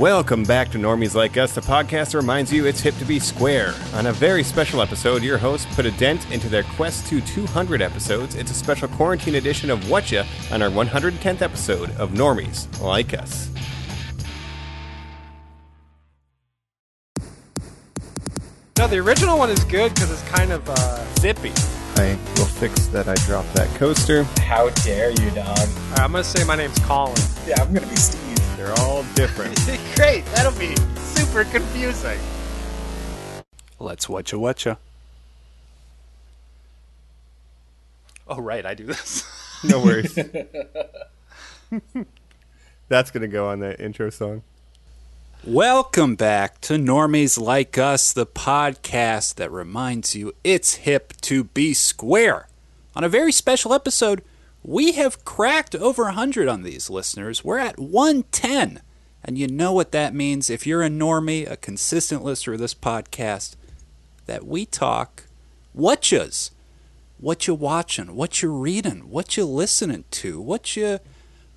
Welcome back to Normies Like Us, the podcast that reminds you it's hip to be square. On a very special episode, your hosts put a dent into their quest to 200 episodes. It's a special quarantine edition of Whatcha on our 110th episode of Normies Like Us. No, the original one is good because it's kind of uh, zippy. I will fix that I dropped that coaster. How dare you, dog? All right, I'm gonna say my name's Colin. Yeah, I'm gonna be Steve. They're all different. Great, that'll be super confusing. Let's watcha watcha. Oh right, I do this. no worries. That's going to go on the intro song. Welcome back to Normies Like Us, the podcast that reminds you it's hip to be square. On a very special episode, we have cracked over 100 on these listeners. We're at 110. And you know what that means if you're a normie, a consistent listener of this podcast, that we talk whatchas. What you watching, what you reading, what you listening to, what you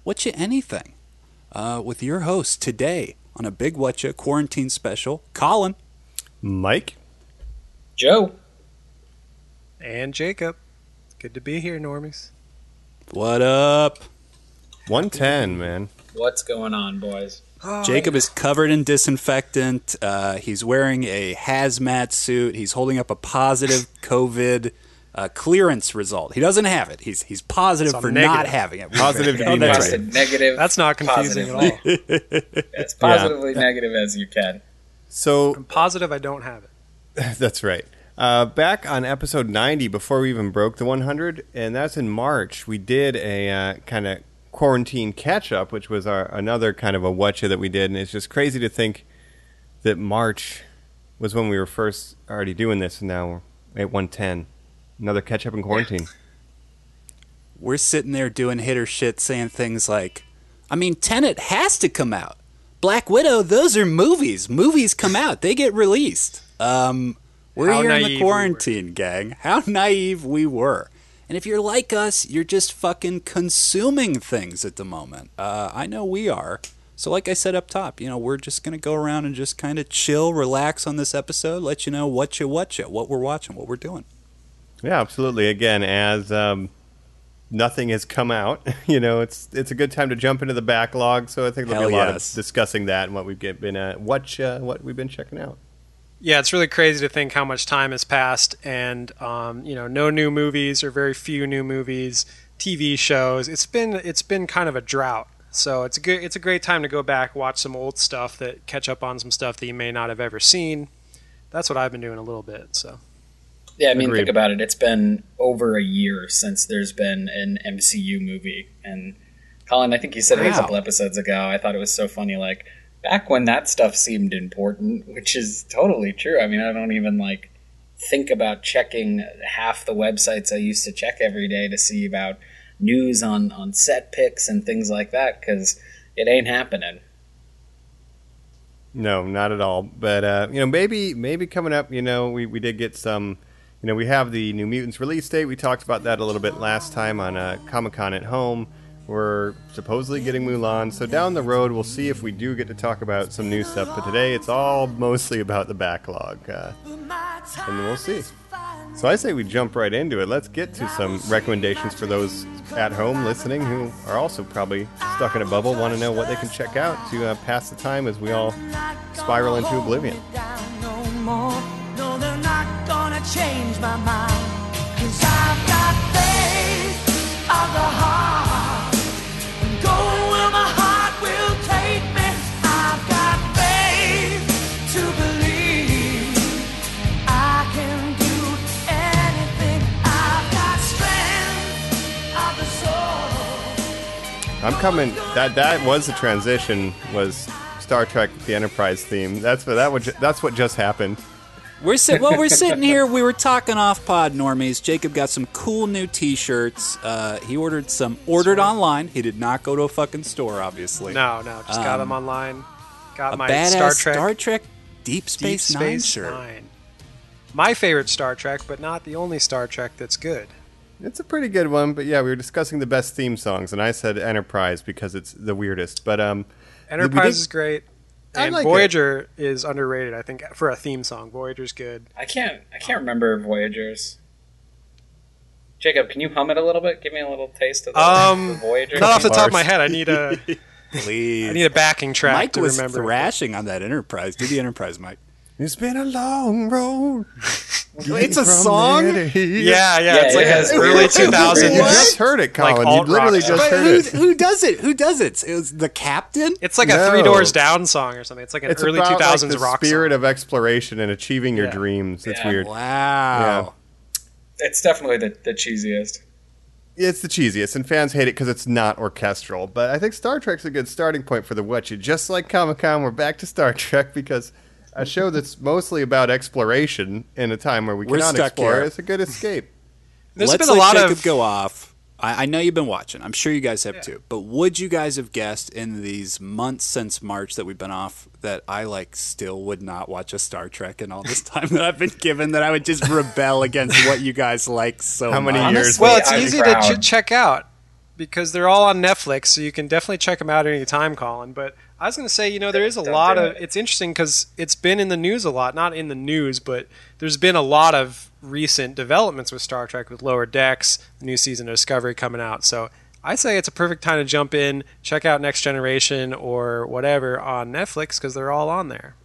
what you anything. Uh, with your host today on a big whatcha quarantine special, Colin. Mike? Joe. and Jacob, good to be here, normies. What up? 110, man. What's going on, boys? Jacob is covered in disinfectant. Uh, he's wearing a hazmat suit. He's holding up a positive COVID uh, clearance result. He doesn't have it. He's he's positive So for negative. not having it. Positive to be Oh, that's That's negative. a negative. That's not confusing at all. positively. As positively negative as you can. So I'm positive I don't have it. That's right. Uh, back on episode 90, before we even broke the 100, and that's in March, we did a uh, kind of quarantine catch up, which was our another kind of a whatcha that we did. And it's just crazy to think that March was when we were first already doing this, and now we're at 110. Another catch up in quarantine. We're sitting there doing hitter shit, saying things like, I mean, Tenet has to come out. Black Widow, those are movies. Movies come out, they get released. Um, we're How here in naive the we quarantine, gang. How naive we were. And if you're like us, you're just fucking consuming things at the moment. Uh, I know we are. So, like I said up top, you know, we're just going to go around and just kind of chill, relax on this episode, let you know what you, what you, what we're watching, what we're doing. Yeah, absolutely. Again, as um, nothing has come out, you know, it's it's a good time to jump into the backlog. So I think there'll be a Hell lot of discussing that and what we've been uh, what uh, what we've been checking out. Yeah, it's really crazy to think how much time has passed, and um, you know, no new movies or very few new movies, TV shows. It's been it's been kind of a drought. So it's a good it's a great time to go back, watch some old stuff, that catch up on some stuff that you may not have ever seen. That's what I've been doing a little bit. So Yeah, I mean, Agreed. think about it. It's been over a year since there's been an MCU movie. And Colin, I think you said it a couple episodes ago. I thought it was so funny. Like, back when that stuff seemed important, which is totally true. I mean, I don't even, like, think about checking half the websites I used to check every day to see about news on, on set picks and things like that because it ain't happening. No, not at all. But uh, you know, maybe maybe coming up, you know, we, we did get some. You know, we have the New Mutants release date. We talked about that a little bit last time on uh, Comic Con at home. We're supposedly getting Mulan, so down the road we'll see if we do get to talk about some new stuff. But today it's all mostly about the backlog, uh, and we'll see. So I say we jump right into it. Let's get to some recommendations for those at home listening who are also probably stuck in a bubble, want to know what they can check out to uh, pass the time as we all spiral into oblivion. I'm coming. That that was the transition. Was Star Trek: The Enterprise theme? That's what that would. That's what just happened. We're sit- well, we're sitting here. We were talking off pod normies. Jacob got some cool new T-shirts. Uh, he ordered some. Ordered online. He did not go to a fucking store, obviously. no, no, just got them online. Got a my Star Trek, Star Trek Deep Deep Space, Nine Space shirt. Nine. My favorite Star Trek, but not the only Star Trek that's good. It's a pretty good one, but yeah, we were discussing the best theme songs, and I said Enterprise because it's the weirdest. But um, Enterprise did- is great. And like. Voyager is underrated. I think for a theme song, Voyager's good. I can't. I can't remember Voyagers. Jacob, can you hum it a little bit? Give me a little taste of the, Um, the Voyager. Not off the top of my head. I need a Please. I need a backing track Mike to was remember. thrashing on that Enterprise. Do the Enterprise, Mike. It's been a long road. It's a song? there to here. Yeah, yeah, Yeah, it's like yeah. an early two You just heard it, Like Colin. you alt-rock literally just But heard who, it. who does it? Who does it? It was the captain. It's like a No. Three Doors Down song or something. It's like an It's early about two like, the rock spirit song. of exploration and achieving your Yeah. dreams. It's Yeah. weird. Wow. It's definitely the, the cheesiest. It's the cheesiest, and fans hate it because it's not orchestral. But I think Star Trek's a good starting point for the what you Just like Comic Con, we're back to Star Trek because a show that's mostly about exploration in a time where we We're cannot stuck explore here. is a good escape. There's Let's been a let lot Jacob of go off. I, I know you've been watching. I'm sure you guys have too. But would you guys have guessed in these months since March that we've been off that I like still would not watch a Star Trek in all this time that I've been given? That I would just rebel against what you guys like so How many much? years? Well, it's I'm easy to ch- check out because they're all on Netflix, so you can definitely check them out at any time, Colin. But I was going to say, you know, there is a Don't lot of. it. It's interesting because it's been in the news a lot. Not in the news, but there's been a lot of recent developments with Star Trek, with Lower Decks, the new season of Discovery coming out. So I say it's a perfect time to jump in, check out Next Generation or whatever on Netflix because they're all on there.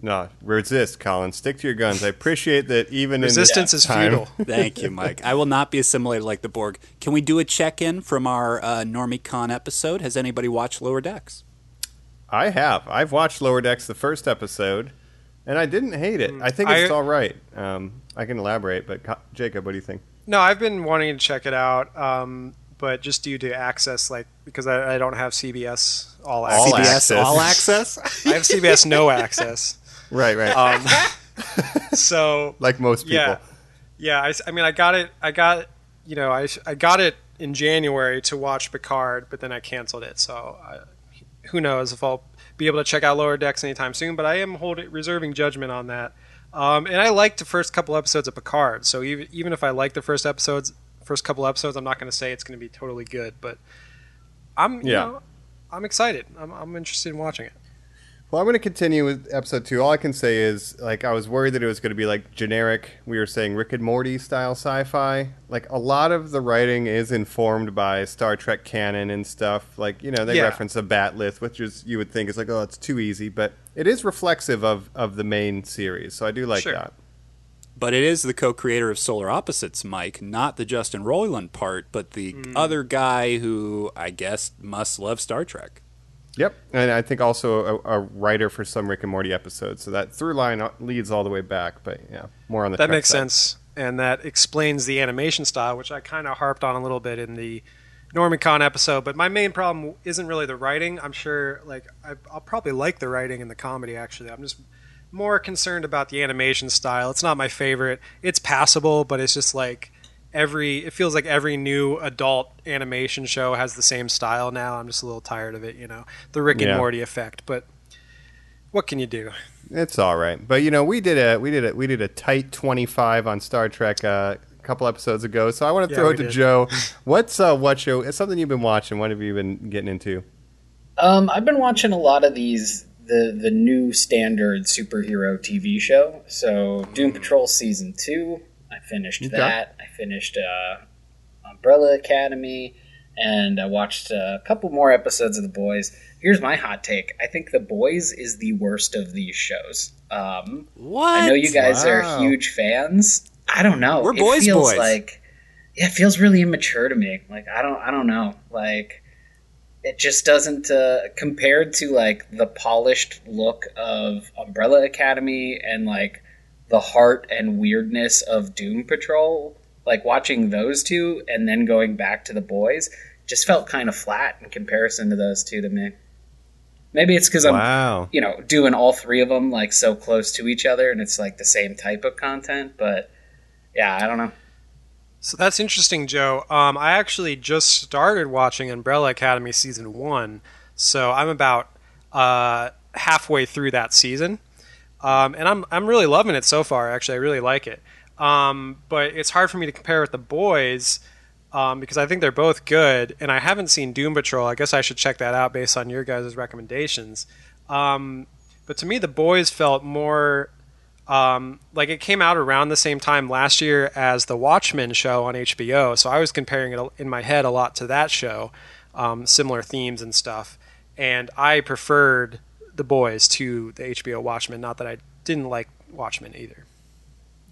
No, resist, Colin. Stick to your guns. I appreciate that even Resistance in this is time, futile. Thank you, Mike. I will not be assimilated like the Borg. Can we do a check in from our uh, NormieCon episode? Has anybody watched Lower Decks? I have. I've watched Lower Decks the first episode, and I didn't hate it. I think I- it's all right. Um, I can elaborate, but Co- Jacob, what do you think? No, I've been wanting to check it out, um, but just due to access, like because I, I don't have CBS all All access. access. All access? I have CBS no access. Right, right. Um, so like most people. yeah, yeah. I, s- I mean, I got it. I got you know, I I got it in January to watch Picard, but then I canceled it. So I, who knows if I'll be able to check out Lower Decks anytime soon? But I am holding reserving judgment on that. Um, and I liked the first couple episodes of Picard. So even even if I like the first episodes, first couple episodes, I'm not going to say it's going to be totally good. But I'm you Yeah. know, I'm excited. I'm, I'm interested in watching it. Well, I'm going to continue with episode two. All I can say is, like, I was worried that it was going to be like generic. We were saying Rick and Morty style sci-fi. Like, a lot of the writing is informed by Star Trek canon and stuff. Like, you know, they Yeah. reference a bat'leth, which is you would think is like, oh, it's too easy, but it is reflexive of of the main series. So I do like Sure. that. But it is the co-creator of Solar Opposites, Mike, not the Justin Roiland part, but the hmm. other guy who I guess must love Star Trek. Yep, and I think also a, a writer for some Rick and Morty episodes. So that through line leads all the way back. But yeah, more on the that makes side. sense and that explains the animation style which i kind of harped on a little bit in the normicon episode but my main problem isn't really the writing i'm sure like I, i'll probably like the writing and the comedy actually i'm just more concerned about the animation style it's not my favorite it's passable but it's just like every it feels like every new adult animation show has the same style now i'm just a little tired of it you know the rick and Yeah. morty effect but what can you do It's all right, but you know, we did a we did a we did a tight twenty five on Star Trek uh, a couple episodes ago. So I want to Yeah, throw we it to did. Joe. What's uh, what show? It's something you've been watching. What have you been getting into? Um, I've been watching a lot of these the the new standard superhero TV show. So Doom Patrol season two, I finished Okay. that. I finished uh, Umbrella Academy, and I watched a couple more episodes of The Boys. Here's my hot take: I think The Boys is the worst of these shows. Um, What? I know you guys Wow. are huge fans. I don't know. We're it boys feels boys. Like, yeah, it feels really immature to me. Like I don't, I don't know. Like it just doesn't uh, compared to like the polished look of Umbrella Academy and like the heart and weirdness of Doom Patrol. Like watching those two and then going back to the boys just felt kind of flat in comparison to those two to me. Maybe it's because I'm you know, doing all three of them like so close to each other and it's like the same type of content, but yeah, I don't know. So that's interesting, Joe. Um, I actually just started watching Umbrella Academy season one, so I'm about uh, halfway through that season, um, and I'm I'm really loving it so far. Actually, I really like it. Um, but it's hard for me to compare with the boys um, because I think they're both good, and I haven't seen Doom Patrol. I guess I should check that out based on your guys' recommendations. Um, but to me, The Boys felt more um, like it came out around the same time last year as the Watchmen show on HBO. So I was comparing it in my head a lot to that show, um, similar themes and stuff. And I preferred The Boys to the HBO Watchmen. Not that I didn't like Watchmen either.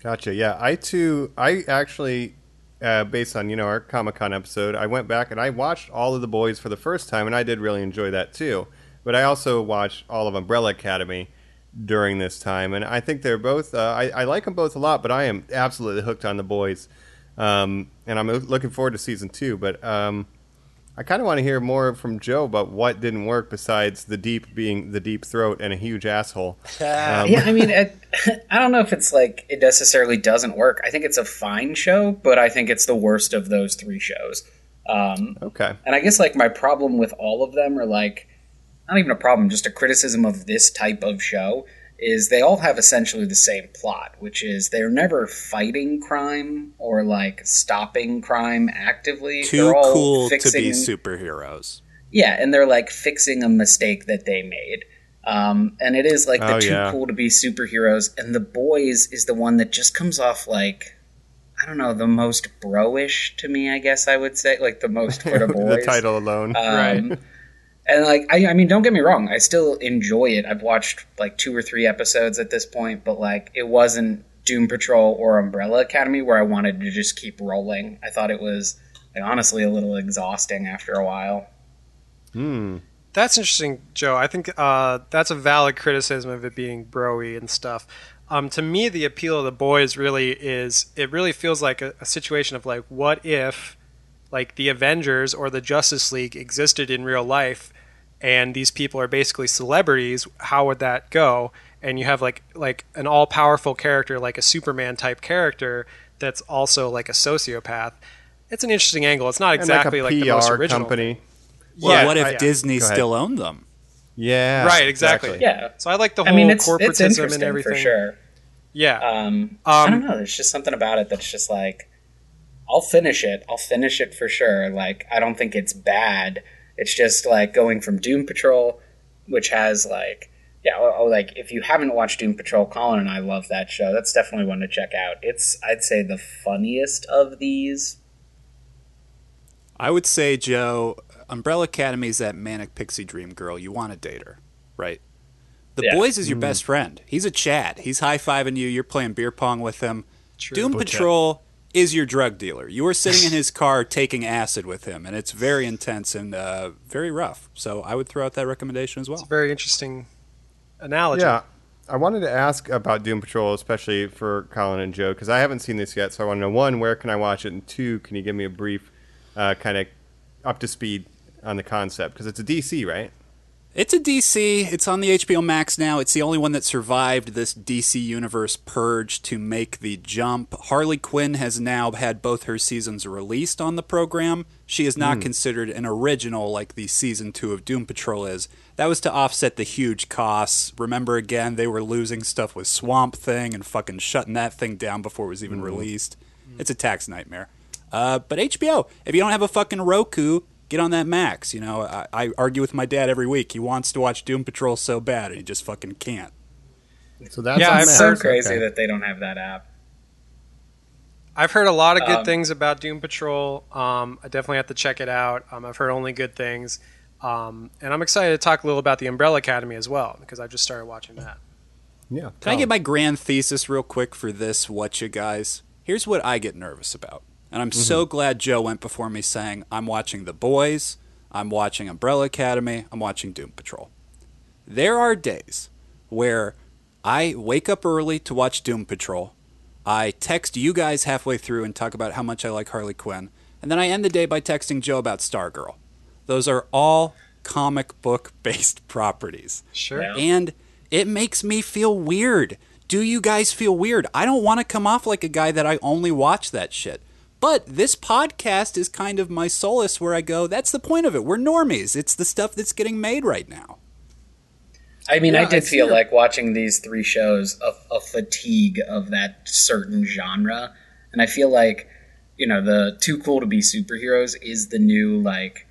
Gotcha. Yeah, I too. I actually, uh, based on you know our Comic Con episode, I went back and I watched all of the boys for the first time, and I did really enjoy that too. But I also watched all of Umbrella Academy during this time, and I think they're both. Uh, I, I like them both a lot, but I am absolutely hooked on the boys, um, and I'm looking forward to season two. But um, I kind of want to hear more from Joe about what didn't work besides the deep being the deep throat and a huge asshole. Um, yeah, I mean, I, I don't know if it's like it necessarily doesn't work. I think it's a fine show, but I think it's the worst of those three shows. Um, Okay. and I guess like my problem with all of them are like not even a problem, just a criticism of this type of show is they all have essentially the same plot, which is they're never fighting crime or like stopping crime actively. Too they're all cool to be superheroes. Yeah, and they're like fixing a mistake that they made. Um, and it is like the Oh, too yeah. cool to be superheroes, and the boys is the one that just comes off like I don't know the most bro-ish to me. I guess I would say like the most for the boys. the title alone. Um, And like, I, I mean, don't get me wrong, I still enjoy it. I've watched like two or three episodes at this point, but like, it wasn't Doom Patrol or Umbrella Academy where I wanted to just keep rolling. I thought it was like, honestly a little exhausting after a while. Hmm. That's interesting, Joe. I think uh, that's a valid criticism of it being broy and stuff. Um, to me, the appeal of the boys really is it really feels like a, a situation of like, what if, like, the Avengers or the Justice League existed in real life, and these people are basically celebrities? How would that go? And you have like like an all powerful character, like a Superman type character, that's also like a sociopath. It's an interesting angle. It's not And exactly like like, a the most PR original. company. Well, Yeah, what if I- Disney go still owned them? Yeah. Right, exactly. Yeah. So I like the whole I mean, it's, corporatism it's interesting and everything. for sure. Yeah. Um, I Um, don't know. There's just something about it that's just like, I'll finish it. I'll finish it for sure. Like, I don't think it's bad. It's just like going from Doom Patrol, which has like, yeah, oh, oh, like if you haven't watched Doom Patrol, Colin and I love that show. That's definitely one to check out. It's, I'd say, the funniest of these. I would say, Joe, Umbrella Academy is that manic pixie dream girl. You want to date her, right? The Yeah. boys is your mm. best friend. He's a Chad. He's high fiving you. You're playing beer pong with him. True. Doom Patrol is your drug dealer. You are sitting in his car taking acid with him, and it's very intense and uh, very rough. So I would throw out that recommendation as well. It's a very interesting analogy. Yeah. I wanted to ask about Doom Patrol, especially for Colin and Joe, because I haven't seen this yet. So I want to know one, where can I watch it? And two, can you give me a brief, uh, kind of up to speed on the concept? Because it's a DC, right? It's a DC. It's on the HBO Max now. It's the only one that survived this DC Universe purge to make the jump. Harley Quinn has now had both her seasons released on the program. She is not considered an original like the season two of Doom Patrol is. That was to offset the huge costs. Remember again, they were losing stuff with Swamp Thing and fucking shutting that thing down before it was even released. It's a tax nightmare. Uh, but HBO, if you don't have a fucking Roku, get on that Max. You know, I, I argue with my dad every week. He wants to watch Doom Patrol so bad, and he just fucking can't. So that's Yeah, I've It's so crazy Okay. that they don't have that app. I've heard a lot of good Um, things about Doom Patrol. Um, I definitely have to check it out. Um, I've heard only good things. Um, and I'm excited to talk a little about the Umbrella Academy as well because I just started watching that. Yeah. Can I get my grand thesis real quick for this? What you guys? Here's what I get nervous about, and I'm so mm-hmm. glad Joe went before me saying I'm watching The Boys, I'm watching Umbrella Academy, I'm watching Doom Patrol. There are days where I wake up early to watch Doom Patrol. I text you guys halfway through and talk about how much I like Harley Quinn, and then I end the day by texting Joe about Stargirl. Those are all comic book based properties. Sure. Yeah. And it makes me feel weird. Do you guys feel weird? I don't want to come off like a guy that I only watch that shit. But this podcast is kind of my solace where I go, that's the point of it. We're normies. It's the stuff that's getting made right now. I mean, Yeah, I did I feel see like watching these three shows a, a fatigue of that certain genre, and I feel like you know the too cool to be superheroes is the new like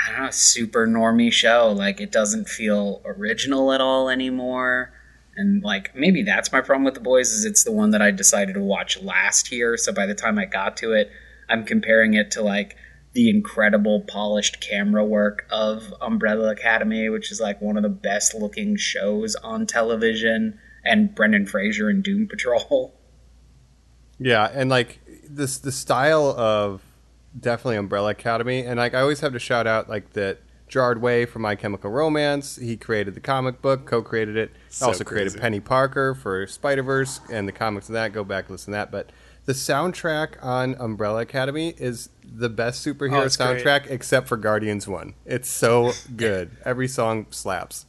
I don't know, super normie show. Like it doesn't feel original at all anymore. And like maybe that's my problem with the boys is it's the one that I decided to watch last year. So by the time I got to it, I'm comparing it to like the incredible polished camera work of Umbrella Academy, which is like one of the best looking shows on television, and Brendan Fraser and Doom Patrol. Yeah, and like this the style of definitely Umbrella Academy, and like I always have to shout out like that Gerard Way from My Chemical Romance. He created the comic book, co-created it. So also created crazy. Peni Parker for Spider Verse and the comics of that. Go back and listen to that. But the soundtrack on Umbrella Academy is the best superhero Oh, it's great. soundtrack except for Guardians One. It's so good. Every song slaps.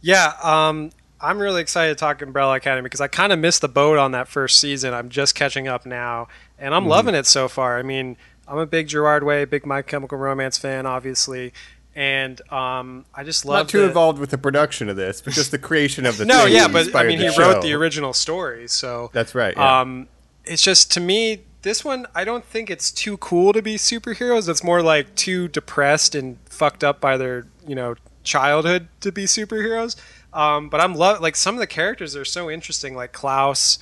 Yeah, um, I'm really excited to talk Umbrella Academy because I kind of missed the boat on that first season. I'm just catching up now, and Mm-hmm. I'm loving it so far. I mean, I'm a big Gerard Way, big My Chemical Romance fan, obviously, and um, I just love Not too the- involved with the production of this, but just the creation of the No, yeah, but I mean, he the wrote the original story, so That's right. Yeah. um, it's just to me this one I don't think it's too cool to be superheroes. It's more like too depressed and fucked up by their you know childhood to be superheroes. Um, but I'm love like some of the characters are so interesting, like Klaus.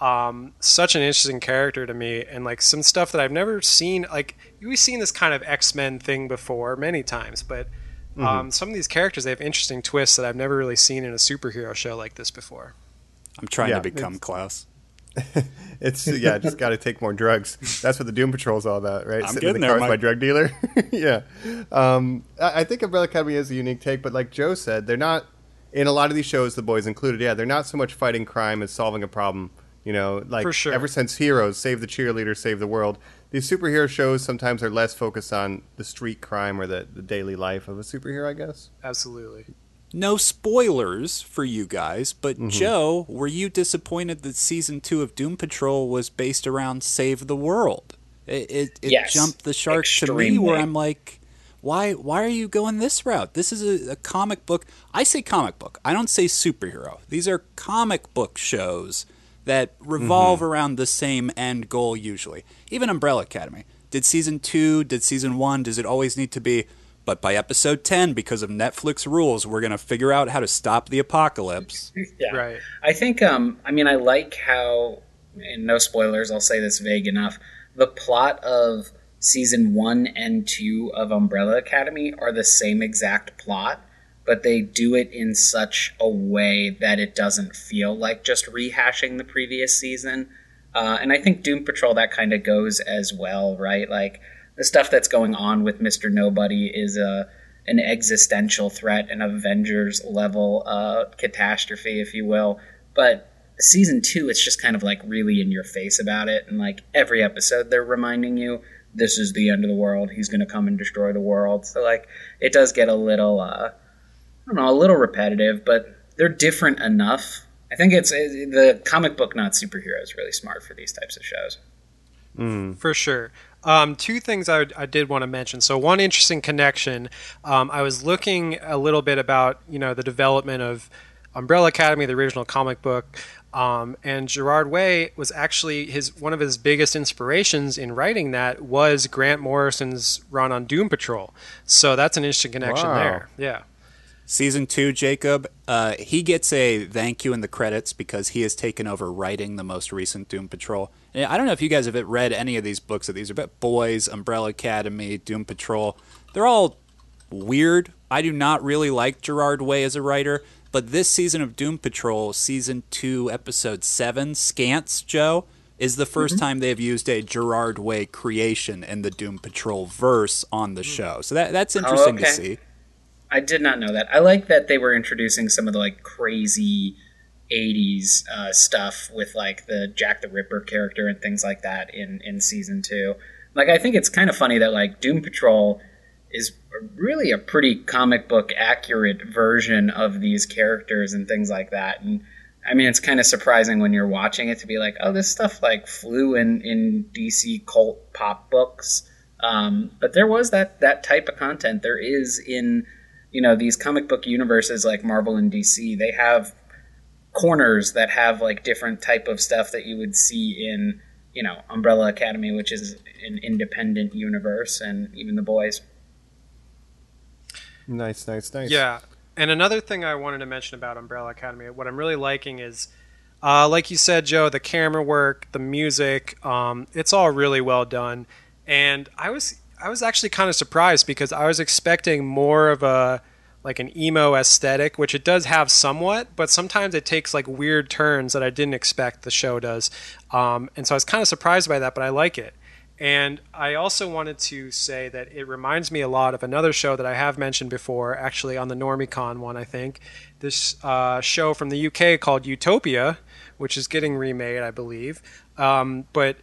Um, such an interesting character to me, and like some stuff that I've never seen. Like we've seen this kind of X Men thing before many times, but um, some of these characters they have interesting twists that I've never really seen in a superhero show like this before. I'm trying Yeah, to become it's- Klaus. It's yeah, just got to take more drugs. That's what the Doom Patrol is all about, right? I'm Sitting in getting the there, car with Mike. my drug dealer. yeah, um, I, I think Umbrella Academy is a unique take, but like Joe said, they're not in a lot of these shows, the boys included. Yeah, they're not so much fighting crime as solving a problem. You know, like For sure. ever since Heroes, Save the Cheerleader, Save the World. These superhero shows sometimes are less focused on the street crime or the, the daily life of a superhero. I guess. Absolutely. No spoilers for you guys, but Mm-hmm. Joe, were you disappointed that season two of Doom Patrol was based around Save the World? It, it, it Yes, jumped the shark to me where I'm like, why why are you going this route? This is a, a comic book. I say comic book. I don't say superhero. These are comic book shows that revolve around the same end goal usually. Even Umbrella Academy. Did season two, did season one, does it always need to be but by episode 10 because of Netflix rules, we're going to figure out how to stop the apocalypse. Yeah. Right. I think um I mean I like how and no spoilers, I'll say this vague enough. The plot of season 1 and 2 of Umbrella Academy are the same exact plot, but they do it in such a way that it doesn't feel like just rehashing the previous season. Uh, and I think Doom Patrol that kind of goes as well, right? Like the stuff that's going on with Mr. Nobody is a an existential threat, an Avengers level uh, catastrophe, if you will. But season two, it's just kind of like really in your face about it, and like every episode, they're reminding you this is the end of the world. He's going to come and destroy the world. So like it does get a little, uh, I don't know, a little repetitive, but they're different enough. I think it's the comic book, not superhero, is really smart for these types of shows. For sure. Um, two things I, I did want to mention. So one interesting connection. Um, I was looking a little bit about you know the development of Umbrella Academy, the original comic book, um, and Gerard Way was actually his one of his biggest inspirations in writing that was Grant Morrison's run on Doom Patrol. So that's an interesting connection Wow. there. Yeah. Season two, Jacob, uh, he gets a thank you in the credits because he has taken over writing the most recent Doom Patrol. And I don't know if you guys have read any of these books that these are about Boys, Umbrella Academy, Doom Patrol. They're all weird. I do not really like Gerard Way as a writer, but this season of Doom Patrol, season two, episode seven, Scants, Joe, is the 1st time they have used a Gerard Way creation in the Doom Patrol verse on the show. So that that's interesting to okay. see. I did not know that. I like that they were introducing some of the like crazy 80s uh, stuff with like the Jack the Ripper character and things like that in in season 2. Like I think it's kind of funny that like Doom Patrol is really a pretty comic book accurate version of these characters and things like that and I mean it's kind of surprising when you're watching it to be like oh this stuff like flew in in DC cult pop books um, but there was that that type of content there is in you know these comic book universes like Marvel and DC they have corners that have like different type of stuff that you would see in you know Umbrella Academy which is an independent universe and even the boys Nice, nice, nice. Yeah. And another thing I wanted to mention about Umbrella Academy, what I'm really liking is, uh, like you said, Joe, the camera work, the music, um, it's all really well done. And I was I was actually kind of surprised because I was expecting more of a like an emo aesthetic, which it does have somewhat, but sometimes it takes like weird turns that I didn't expect the show does. Um, and so I was kind of surprised by that, but I like it. And I also wanted to say that it reminds me a lot of another show that I have mentioned before, actually on the Normicon one, I think. This uh, show from the UK called Utopia, which is getting remade, I believe. Um, but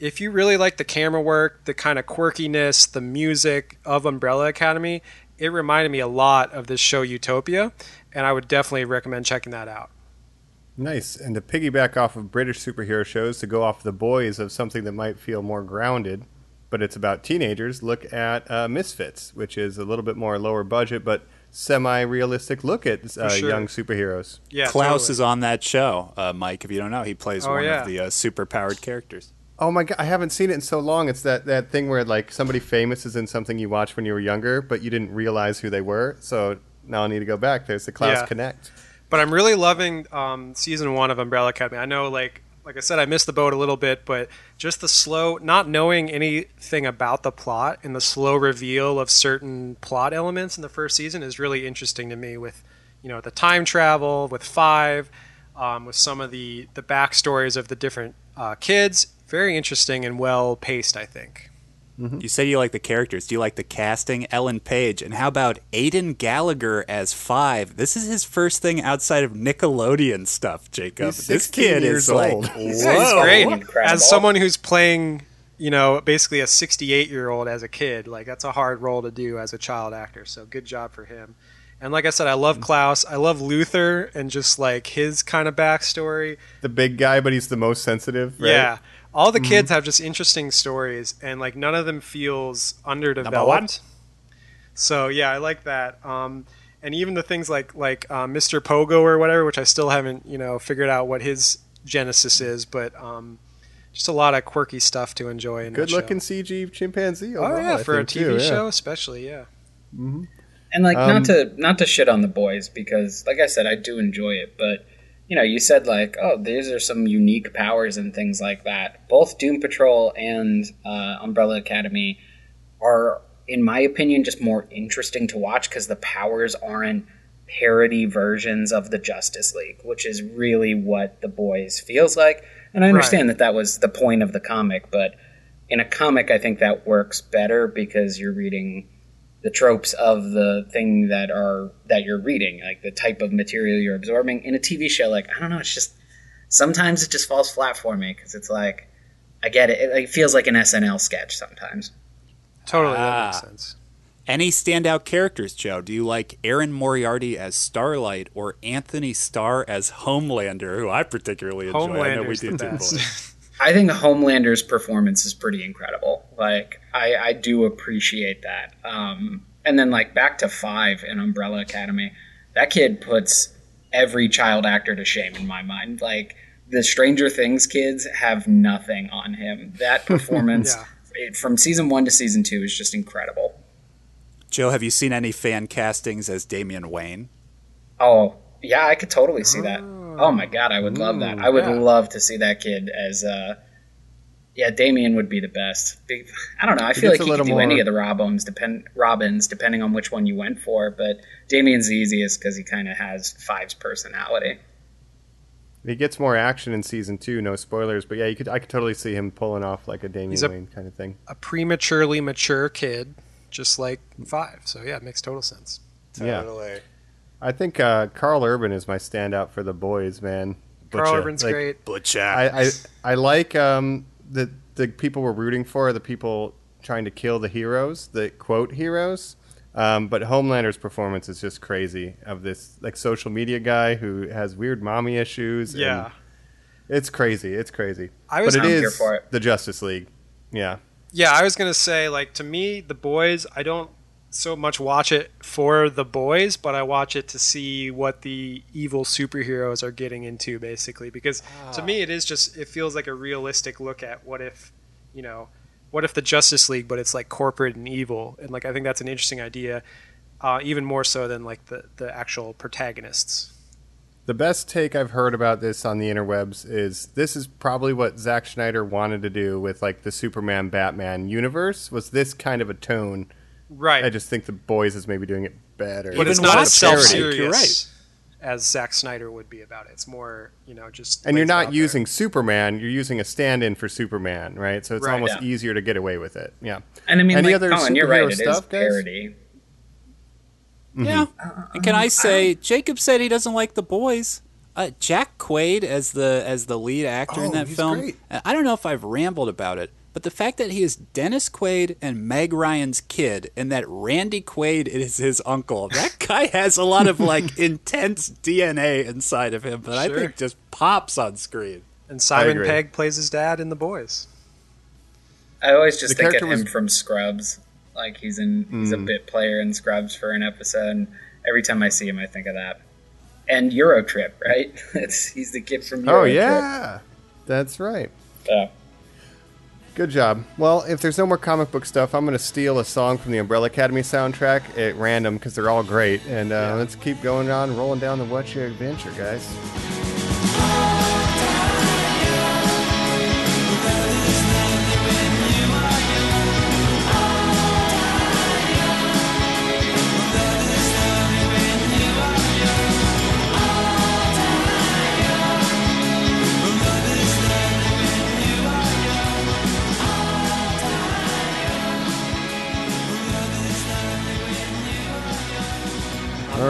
if you really like the camera work, the kind of quirkiness, the music of Umbrella Academy, it reminded me a lot of this show Utopia, and I would definitely recommend checking that out. Nice. And to piggyback off of British superhero shows, to go off the boys of something that might feel more grounded, but it's about teenagers, look at uh, Misfits, which is a little bit more lower budget, but semi realistic look at uh, sure. young superheroes. Yeah, Klaus totally. is on that show, uh, Mike. If you don't know, he plays Oh, one yeah. of the uh, super powered characters. Oh my god, I haven't seen it in so long. It's that, that thing where like somebody famous is in something you watched when you were younger, but you didn't realize who they were. So now I need to go back. There's the Klaus Yeah. Connect. But I'm really loving um, season one of Umbrella Academy. I know, like, like I said, I missed the boat a little bit, but just the slow, not knowing anything about the plot and the slow reveal of certain plot elements in the first season is really interesting to me. With, you know, the time travel, with Five, um, with some of the the backstories of the different uh, kids, very interesting and well paced. I think. Mm-hmm. You said you like the characters. Do you like the casting? Ellen Page. And how about Aidan Gallagher as Five? This is his first thing outside of Nickelodeon stuff, Jacob. He's this kid years is like, old. whoa. He's great. As someone who's playing, you know, basically a 68 year old as a kid, like that's a hard role to do as a child actor. So good job for him. And like I said, I love mm-hmm. Klaus. I love Luther and just like his kind of backstory. The big guy, but he's the most sensitive. Right? Yeah. All the kids have just interesting stories, and like none of them feels underdeveloped. So yeah, I like that. Um, and even the things like like uh, Mr. Pogo or whatever, which I still haven't you know figured out what his genesis is, but um, just a lot of quirky stuff to enjoy. In that Good show. looking CG chimpanzee. Oh yeah, I for a TV too, yeah. show especially. Yeah. And like Um, not to not to shit on the boys because like I said I do enjoy it but you know you said like oh these are some unique powers and things like that. Both Doom Patrol and uh, Umbrella Academy are in my opinion just more interesting to watch because the powers aren't parody versions of the Justice League which is really what the boys feels like. And I understand that that was the point of the comic but in a comic I think that works better because you're reading the tropes of the thing that are that you're reading, like the type of material you're absorbing. In a TV show, like I don't know, it's just sometimes it just falls flat for me because it's like I get it. it. It feels like an SNL sketch sometimes. Totally, Ah. that makes sense. Any standout characters, Joe? Do you like Erin Moriarty as Starlight or Antony Starr as Homelander, who I particularly enjoy? I know we Homelander's do the too, best. boys. I think Homelander's performance is pretty incredible. Like I, I do appreciate that. Um, and then like back to Five in Umbrella Academy, that kid puts every child actor to shame in my mind. Like the Stranger Things kids have nothing on him. That performance Yeah. it, from season one to season two is just incredible. Joe, have you seen any fan castings as Damian Wayne? Oh yeah, I could totally see that. Oh my god, I would love that. I would yeah. love to see that kid as. Uh, yeah, Damian would be the best. I don't know. I feel like a he could little do any of the Robins, depend Robins, depending on which one you went for. But Damian's the easiest because he kind of has Five's personality. He gets more action in season two. No spoilers, but yeah, you could. I could totally see him pulling off like a Damian He's a- Wayne kind of thing. A prematurely mature kid, just like Five. So yeah, it makes total sense. Yeah. I think uh, Carl Urban is my standout for the boys, man. Carl Urban's Like, great. Butcher. I, I I like um, the the people we're rooting for, the people trying to kill the heroes, the quote heroes. Um, but Homelander's performance is just crazy. Of this like social media guy who has weird mommy issues. and Yeah. it's crazy. It's crazy. I was but it here for it. the Justice League. Yeah, Yeah, I was gonna say like to me, the boys. I don't so much watch it for the boys, but I watch it to see what the evil superheroes are getting into, basically. Because to me, it is just it feels like a realistic look at what if, you know, what if the Justice League, but it's like corporate and evil, and like I think that's an interesting idea. uh, even more so than like the the actual protagonists. The best take I've heard about this on the interwebs is this is probably what Zack Snyder wanted to do with like the Superman Batman universe was this kind of a tone. Right. I just think the boys is maybe doing it better. but it's not more as self parody. serious right. as Zack Snyder would be about it. It's more, you know, just and you're lays it out not there. using Superman, you're using a stand-in for Superman, right? So it's Right, almost yeah. easier to get away with it. Yeah. And I mean, Any like, other Colin, you're superhero right. It is stuff, guys? parody. Mm-hmm. Yeah. Uh, uh, and can uh, I say, Jacob said he doesn't like the boys. Uh, Jack Quaid as the as the lead actor oh, in Oh, that he's film. great. uh, I don't know if I've rambled about it, but the fact that he is Dennis Quaid and Meg Ryan's kid, and that Randy Quaid is his uncle. That guy has a lot of like intense DNA inside of him that I think just pops on screen. And Simon. Pegg plays his dad in The Boys. I always just The think of character him was- from Scrubs. Like he's in he's a mm. bit player in Scrubs for an episode. And every time I see him, I think of that. And Eurotrip, right? it's, he's the kid from oh, Eurotrip. Oh yeah. That's right. Yeah. Good job. Well, if there's no more comic book stuff, I'm going to steal a song from the Umbrella Academy soundtrack at random because they're all great. And uh, let's keep going on, rolling down the What's Your Adventure, guys.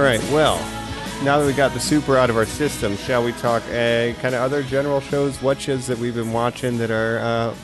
All right. Well, now that we got the super out of our system, shall we talk uh, kind of other general shows, watches that we've been watching that are, uh,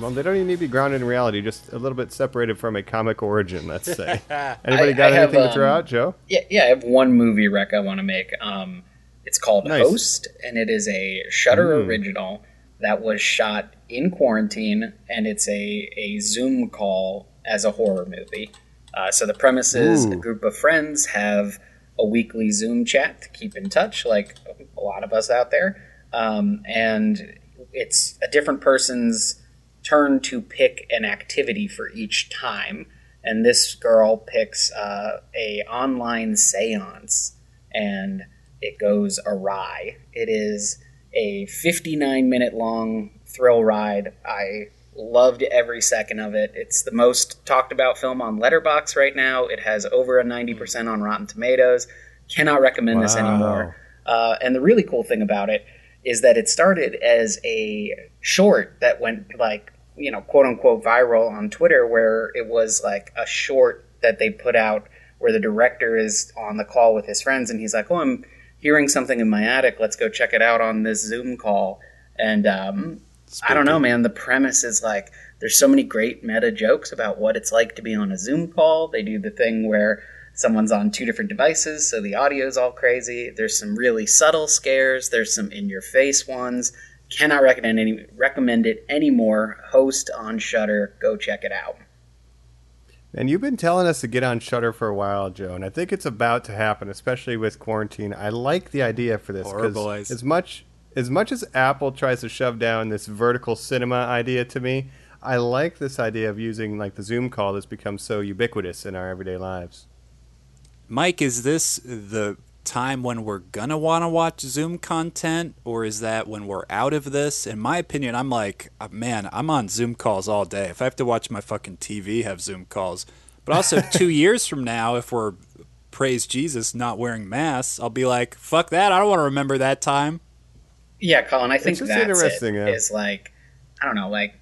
well, they don't even need to be grounded in reality, just a little bit separated from a comic origin, let's say. Anybody I- got I have, anything to throw um, out, Joe? Yeah, yeah. I have one movie rec I want to make. Um, it's called Nice. Host, and it is a Shudder Mm. original that was shot in quarantine, and it's a a Zoom call as a horror movie. Uh, so the premise is a group of friends have a weekly Zoom chat to keep in touch, like a lot of us out there, um, and it's a different person's turn to pick an activity for each time. And this girl picks uh, a online seance and it goes awry. It is a 59 minute long thrill ride. I loved every second of it. It's the most talked about film on Letterboxd right now. It has over a 90% on rotten tomatoes. Cannot recommend this anymore. Uh, and the really cool thing about it is that it started as a short that went like you know quote unquote viral on Twitter, where it was like a short that they put out where the director is on the call with his friends and he's like, "Oh, I'm hearing something in my attic. Let's go check it out on this Zoom call." And um, I don't know, man. The premise is like there's so many great meta jokes about what it's like to be on a Zoom call. They do the thing where someone's on two different devices, so the audio's all crazy. There's some really subtle scares. There's some in your face ones. Cannot recommend any recommend it anymore. Host on Shudder. Go check it out. And you've been telling us to get on Shudder for a while, Joe, and I think it's about to happen, especially with quarantine. I like the idea for this Horror boys. as much as much as Apple tries to shove down this vertical cinema idea to me, I like this idea of using like the Zoom call that's become so ubiquitous in our everyday lives. Mike, is this the time when we're gonna want to watch Zoom content, or is that when we're out of this? In my opinion, I'm like, uh, man, I'm on Zoom calls all day. If I have to watch my fucking TV have Zoom calls, but also two years from now, if we're praise Jesus not wearing masks, I'll be like, fuck that. I don't want to remember that time. Yeah, Colin, I think that's interesting, it. yeah. Is like, I don't know, like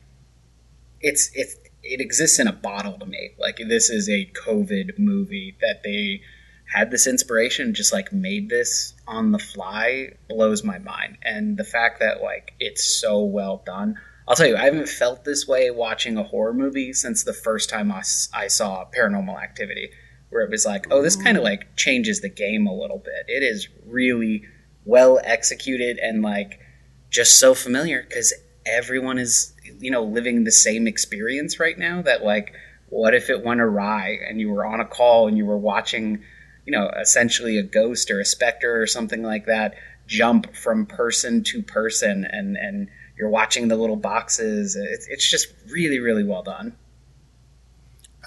it's it's it exists in a bottle to me. Like this is a COVID movie that they had this inspiration, just like made this on the fly, blows my mind. And the fact that like it's so well done. I'll tell you, I haven't felt this way watching a horror movie since the first time I, I saw Paranormal Activity, where it was like, oh, this kind of mm. like changes the game a little bit. It is really well executed and like just so familiar because everyone is you know living the same experience right now that like what if it went awry and you were on a call and you were watching you know essentially a ghost or a specter or something like that jump from person to person and and you're watching the little boxes. It's, it's just really really well done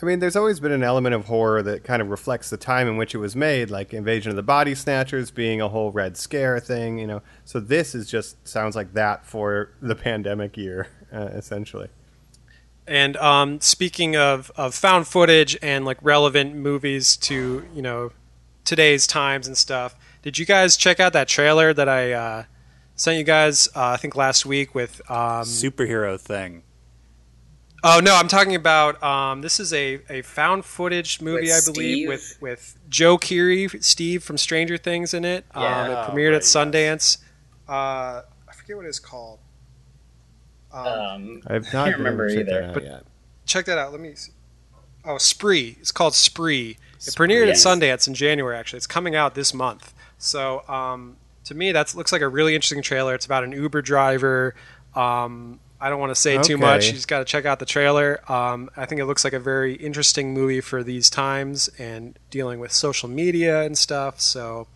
I mean, there's always been an element of horror that kind of reflects the time in which it was made, like Invasion of the Body Snatchers being a whole Red Scare thing, you know. So this is just sounds like that for the pandemic year, uh, essentially. And um, speaking of, of found footage and like relevant movies to you know today's times and stuff, did you guys check out that trailer that I uh, sent you guys? Uh, I think last week with um, Superhero thing. Oh no, I'm talking about um, this is a, a found footage movie, With I believe, Steve? with with Joe Keery, Steve from Stranger Things in it. Um, it premiered right, at Sundance. Uh, I forget what it's called. Um, Um, I've not Can't remember either, that but- yet. check that out. Let me. See. Oh, Spree. It's called Spree. It Spree. premiered at Sundance in January. Actually, it's coming out this month. So um, to me, that looks like a really interesting trailer. It's about an Uber driver. Um, I don't want to say too much. You just got to check out the trailer. Um, I think it looks like a very interesting movie for these times and dealing with social media and stuff. So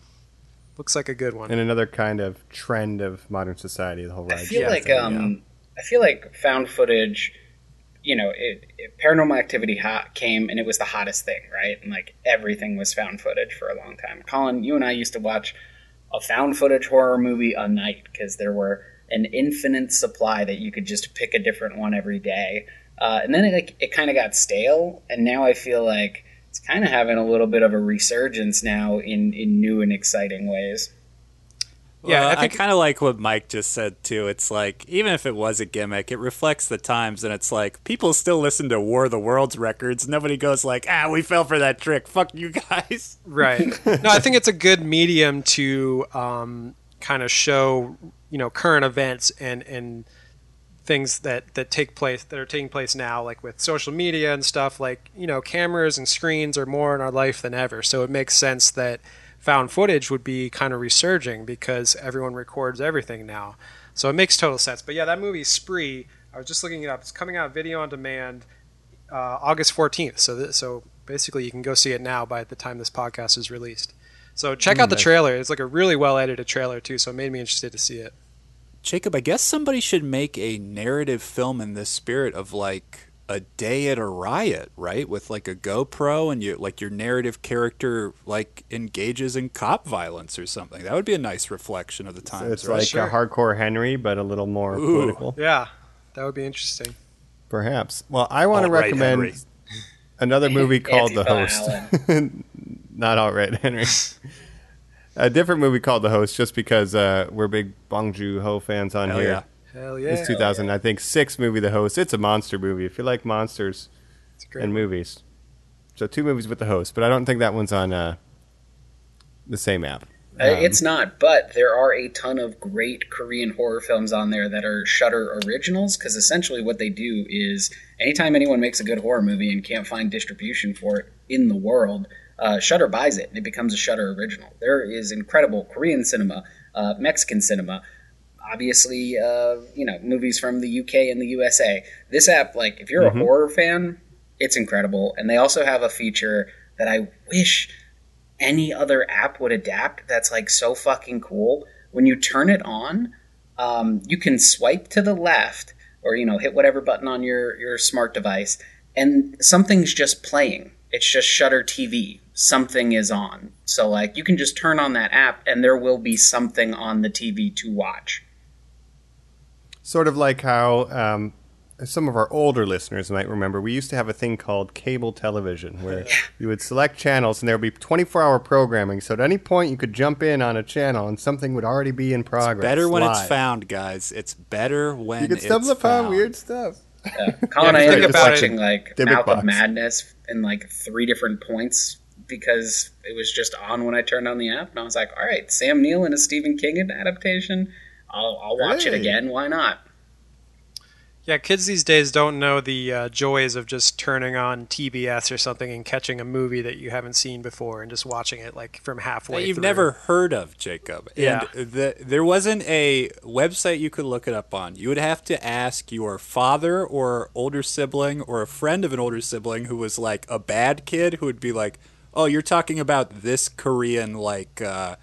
looks like a good one. And another kind of trend of modern society, the whole I feel share like thing, um, yeah. I feel like found footage. You know, it, it, Paranormal Activity hot came and it was the hottest thing, right? And like everything was found footage for a long time. Colin, you and I used to watch a found footage horror movie a night because there were an infinite supply that you could just pick a different one every day. Uh, and then it like it kind of got stale, and now I feel like it's kind of having a little bit of a resurgence now in in new and exciting ways. Yeah, Well, I I, kind of like what Mike just said too. It's like even if it was a gimmick, it reflects the times, and it's like people still listen to War of the Worlds records. Nobody goes like, "Ah, we fell for that trick. Fuck you guys." Right. No, I think it's a good medium to um, kind of show, you know, current events and and things that that take place that are taking place now, like with social media and stuff. Like you know, cameras and screens are more in our life than ever, so it makes sense that found footage would be kind of resurging because everyone records everything now. So it makes total sense. But yeah, that movie Spree. I was just looking it up. It's coming out video on demand uh, August 14th. So th- so basically, you can go see it now by the time this podcast is released. So check out the nice. trailer. It's like a really well edited trailer too. So it made me interested to see it. Jacob, I guess somebody should make a narrative film in the spirit of like a day at a riot, right? With like a GoPro and you like your narrative character like engages in cop violence or something. That would be a nice reflection of the times, it's right? like Sure. a hardcore Henry, but a little more Ooh. political, Yeah, that would be interesting. perhaps. Well, I want to Alt-right recommend Henry. another movie called The Host. Not all right, Henry. a different movie called The Host, just because uh, we're big Bong Joon Ho fans on Hell here. yeah. Hell yeah, It's 2000, I think, six movie The Host. It's a monster movie. If you like monsters It's a great. and movies, so two movies with The Host, but I don't think that one's on uh, the same app. Uh, Um, it's not, but there are a ton of great Korean horror films on there that are Shudder originals. Because essentially, what they do is anytime anyone makes a good horror movie and can't find distribution for it in the world, uh, Shudder buys it and it becomes a Shudder original. There is incredible Korean cinema, uh, Mexican cinema, obviously, uh, you know, movies from the UK and the USA. This app, like, if you're a horror fan, it's incredible. And they also have a feature that I wish any other app would adapt that's like so fucking cool. When you turn it on, um, you can swipe to the left or you know hit whatever button on your your smart device, and something's just playing. It's just Shudder TV. Something is on. So like you can just turn on that app, and there will be something on the TV to watch. Sort of like how um, some of our older listeners might remember, we used to have a thing called cable television where you would select channels and there would be 24 hour programming. So at any point, you could jump in on a channel and something would already be in progress. Better when it's found, guys. It's better when You can stumble upon found. weird stuff. Uh, Colin, Yeah, I think ended up about it. watching like Dybbuk Mouth box. of Madness in like three different points because it was just on when I turned on the app, and I was like, "All right, Sam Neill in a Stephen King adaptation. I'll, I'll watch it again. Why not?" Yeah, kids these days don't know the uh, joys of just turning on TBS or something and catching a movie that you haven't seen before and just watching it like from halfway. that you've through. never heard of, Jacob. Yeah. And the, there wasn't a website you could look it up on. You would have to ask your father or older sibling or a friend of an older sibling who was like a bad kid who would be like, "Oh, you're talking about this Korean like uh,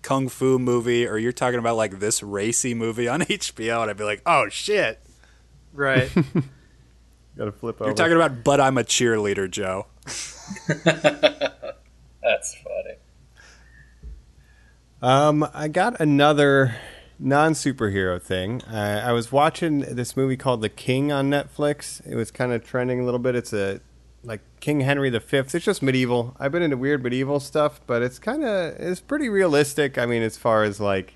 kung fu movie, or you're talking about like this racy movie on HBO," and I'd be like, "Oh shit." Right. Got to flip over. You're talking about, but I'm a cheerleader, Joe. That's funny. Um, I got another non superhero thing. Uh, I was watching this movie called The King on Netflix. It was kind of trending a little bit. It's a like King Henry V. It's just medieval. I've been into weird medieval stuff, but it's kind of it's pretty realistic. I mean, as far as like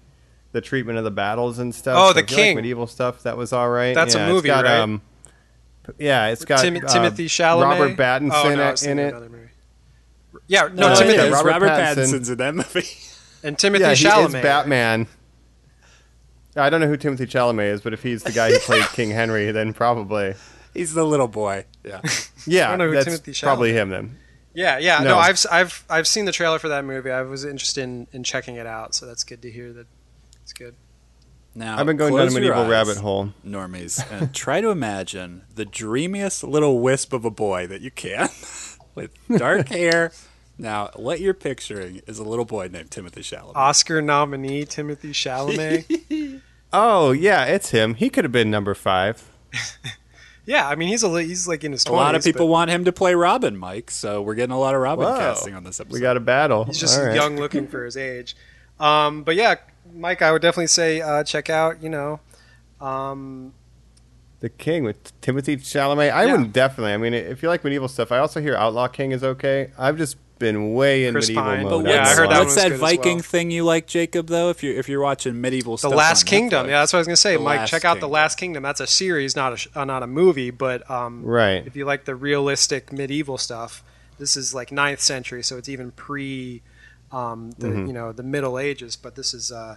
the treatment of the battles and stuff. Oh, So The if you like King. medieval stuff. That was all right. That's a Yeah, it's movie, got, right? Um, yeah, it's got Tim- uh, Timothy Chalamet. Robert Pattinson Oh, no, I in it. Yeah, no, Uh, Timothy yeah, Robert Robert, Pattinson. Pattinson's in that movie. and Timothy yeah, he Chalamet. is Batman. I don't know who Timothy Chalamet is, but if he's the guy who played King Henry, then probably He's the little boy. Yeah. yeah, don't know who that's Timothy Chalamet probably him then. Yeah, yeah. No, No. I've I've I've seen the trailer for that movie. I was interested in, in checking it out, so that's good to hear that it's good. Now, I've been going down a medieval eyes, rabbit hole. Normies, and try to imagine the dreamiest little wisp of a boy that you can with dark hair. Now, what you're picturing is a little boy named Timothy Chalamet. Oscar nominee Timothy Chalamet. Oh yeah, it's him. He could have been number five. yeah, I mean he's a li- he's like in his a lot of people want him to play Robin, Mike. So we're getting a lot of Robin Whoa. casting on this episode. We got a battle. He's just All right. young looking for his age. Um, but yeah, Mike, I would definitely say uh, check out. You know, um, The King with Timothy Chalamet. I Yeah. wouldn't definitely. I mean, if you like medieval stuff, I also hear Outlaw King is okay. I've just been way in Chris medieval Pine. mode. But Yeah, what's, I heard that what's was that good as Viking well. thing you like, Jacob? Though, if you're if you're watching medieval The stuff, Last on Kingdom. Netflix. Yeah, that's what I was gonna say. The Mike, Last check out Kingdom. The Last Kingdom. That's a series, not a sh- uh, not a movie. But um, Right. if you like the realistic medieval stuff, this is like 9th century, so it's even pre, um, the Mm-hmm. you know the Middle Ages. But this is, uh,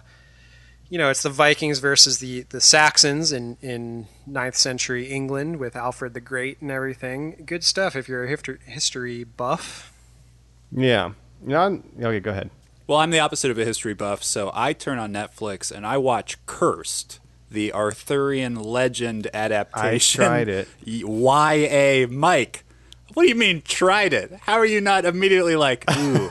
you know, it's the Vikings versus the the Saxons in in 9th century England with Alfred the Great and everything. Good stuff if you're a history history buff. Yeah. No, okay, go ahead. Well, I'm the opposite of a history buff, so I turn on Netflix and I watch Cursed, the Arthurian legend adaptation. I tried it. YA Mike. What do you mean tried it? How are you not immediately like, ooh,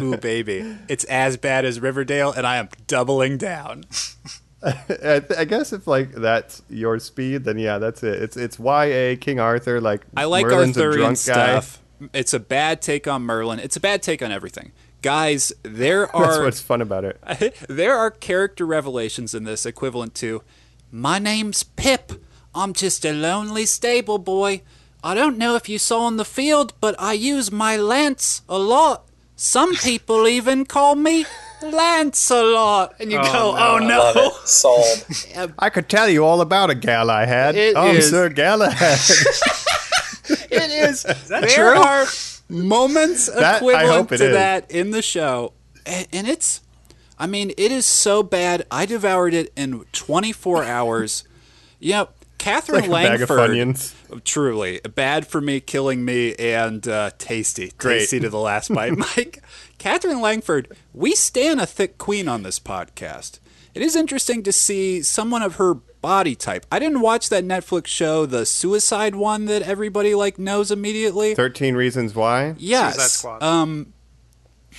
ooh, baby, it's as bad as Riverdale, and I am doubling down. I, th- I guess if like that's your speed, then yeah, that's it. It's it's YA King Arthur. Like I like Merlin's a Arthurian drunk guy. stuff. It's a bad take on Merlin. It's a bad take on everything. Guys, there That's are what's fun about it. there are character revelations in this equivalent to My name's Pip. I'm just a lonely stable boy. I don't know if you saw in the field, but I use my lance a lot. Some people even call me Lancelot. And you Oh, go, no, oh I no. love it. Sold. I could tell you all about a gal I had. It oh, is- Sir Galahad. It is. that there true? are moments That- I equivalent hope to is. that in the show, and, and it's. I mean, it is so bad. I devoured it in 24 hours. You know, Katherine like a bag of Langford. Truly bad for me, killing me, and uh, tasty, Great. tasty to the last bite. Mike, Katherine Langford, we stand a thick queen on this podcast. It is interesting to see someone of her body type. I didn't watch that Netflix show, the suicide one that everybody like knows immediately. Thirteen Reasons Why. Yes. Suicide Squad. Um,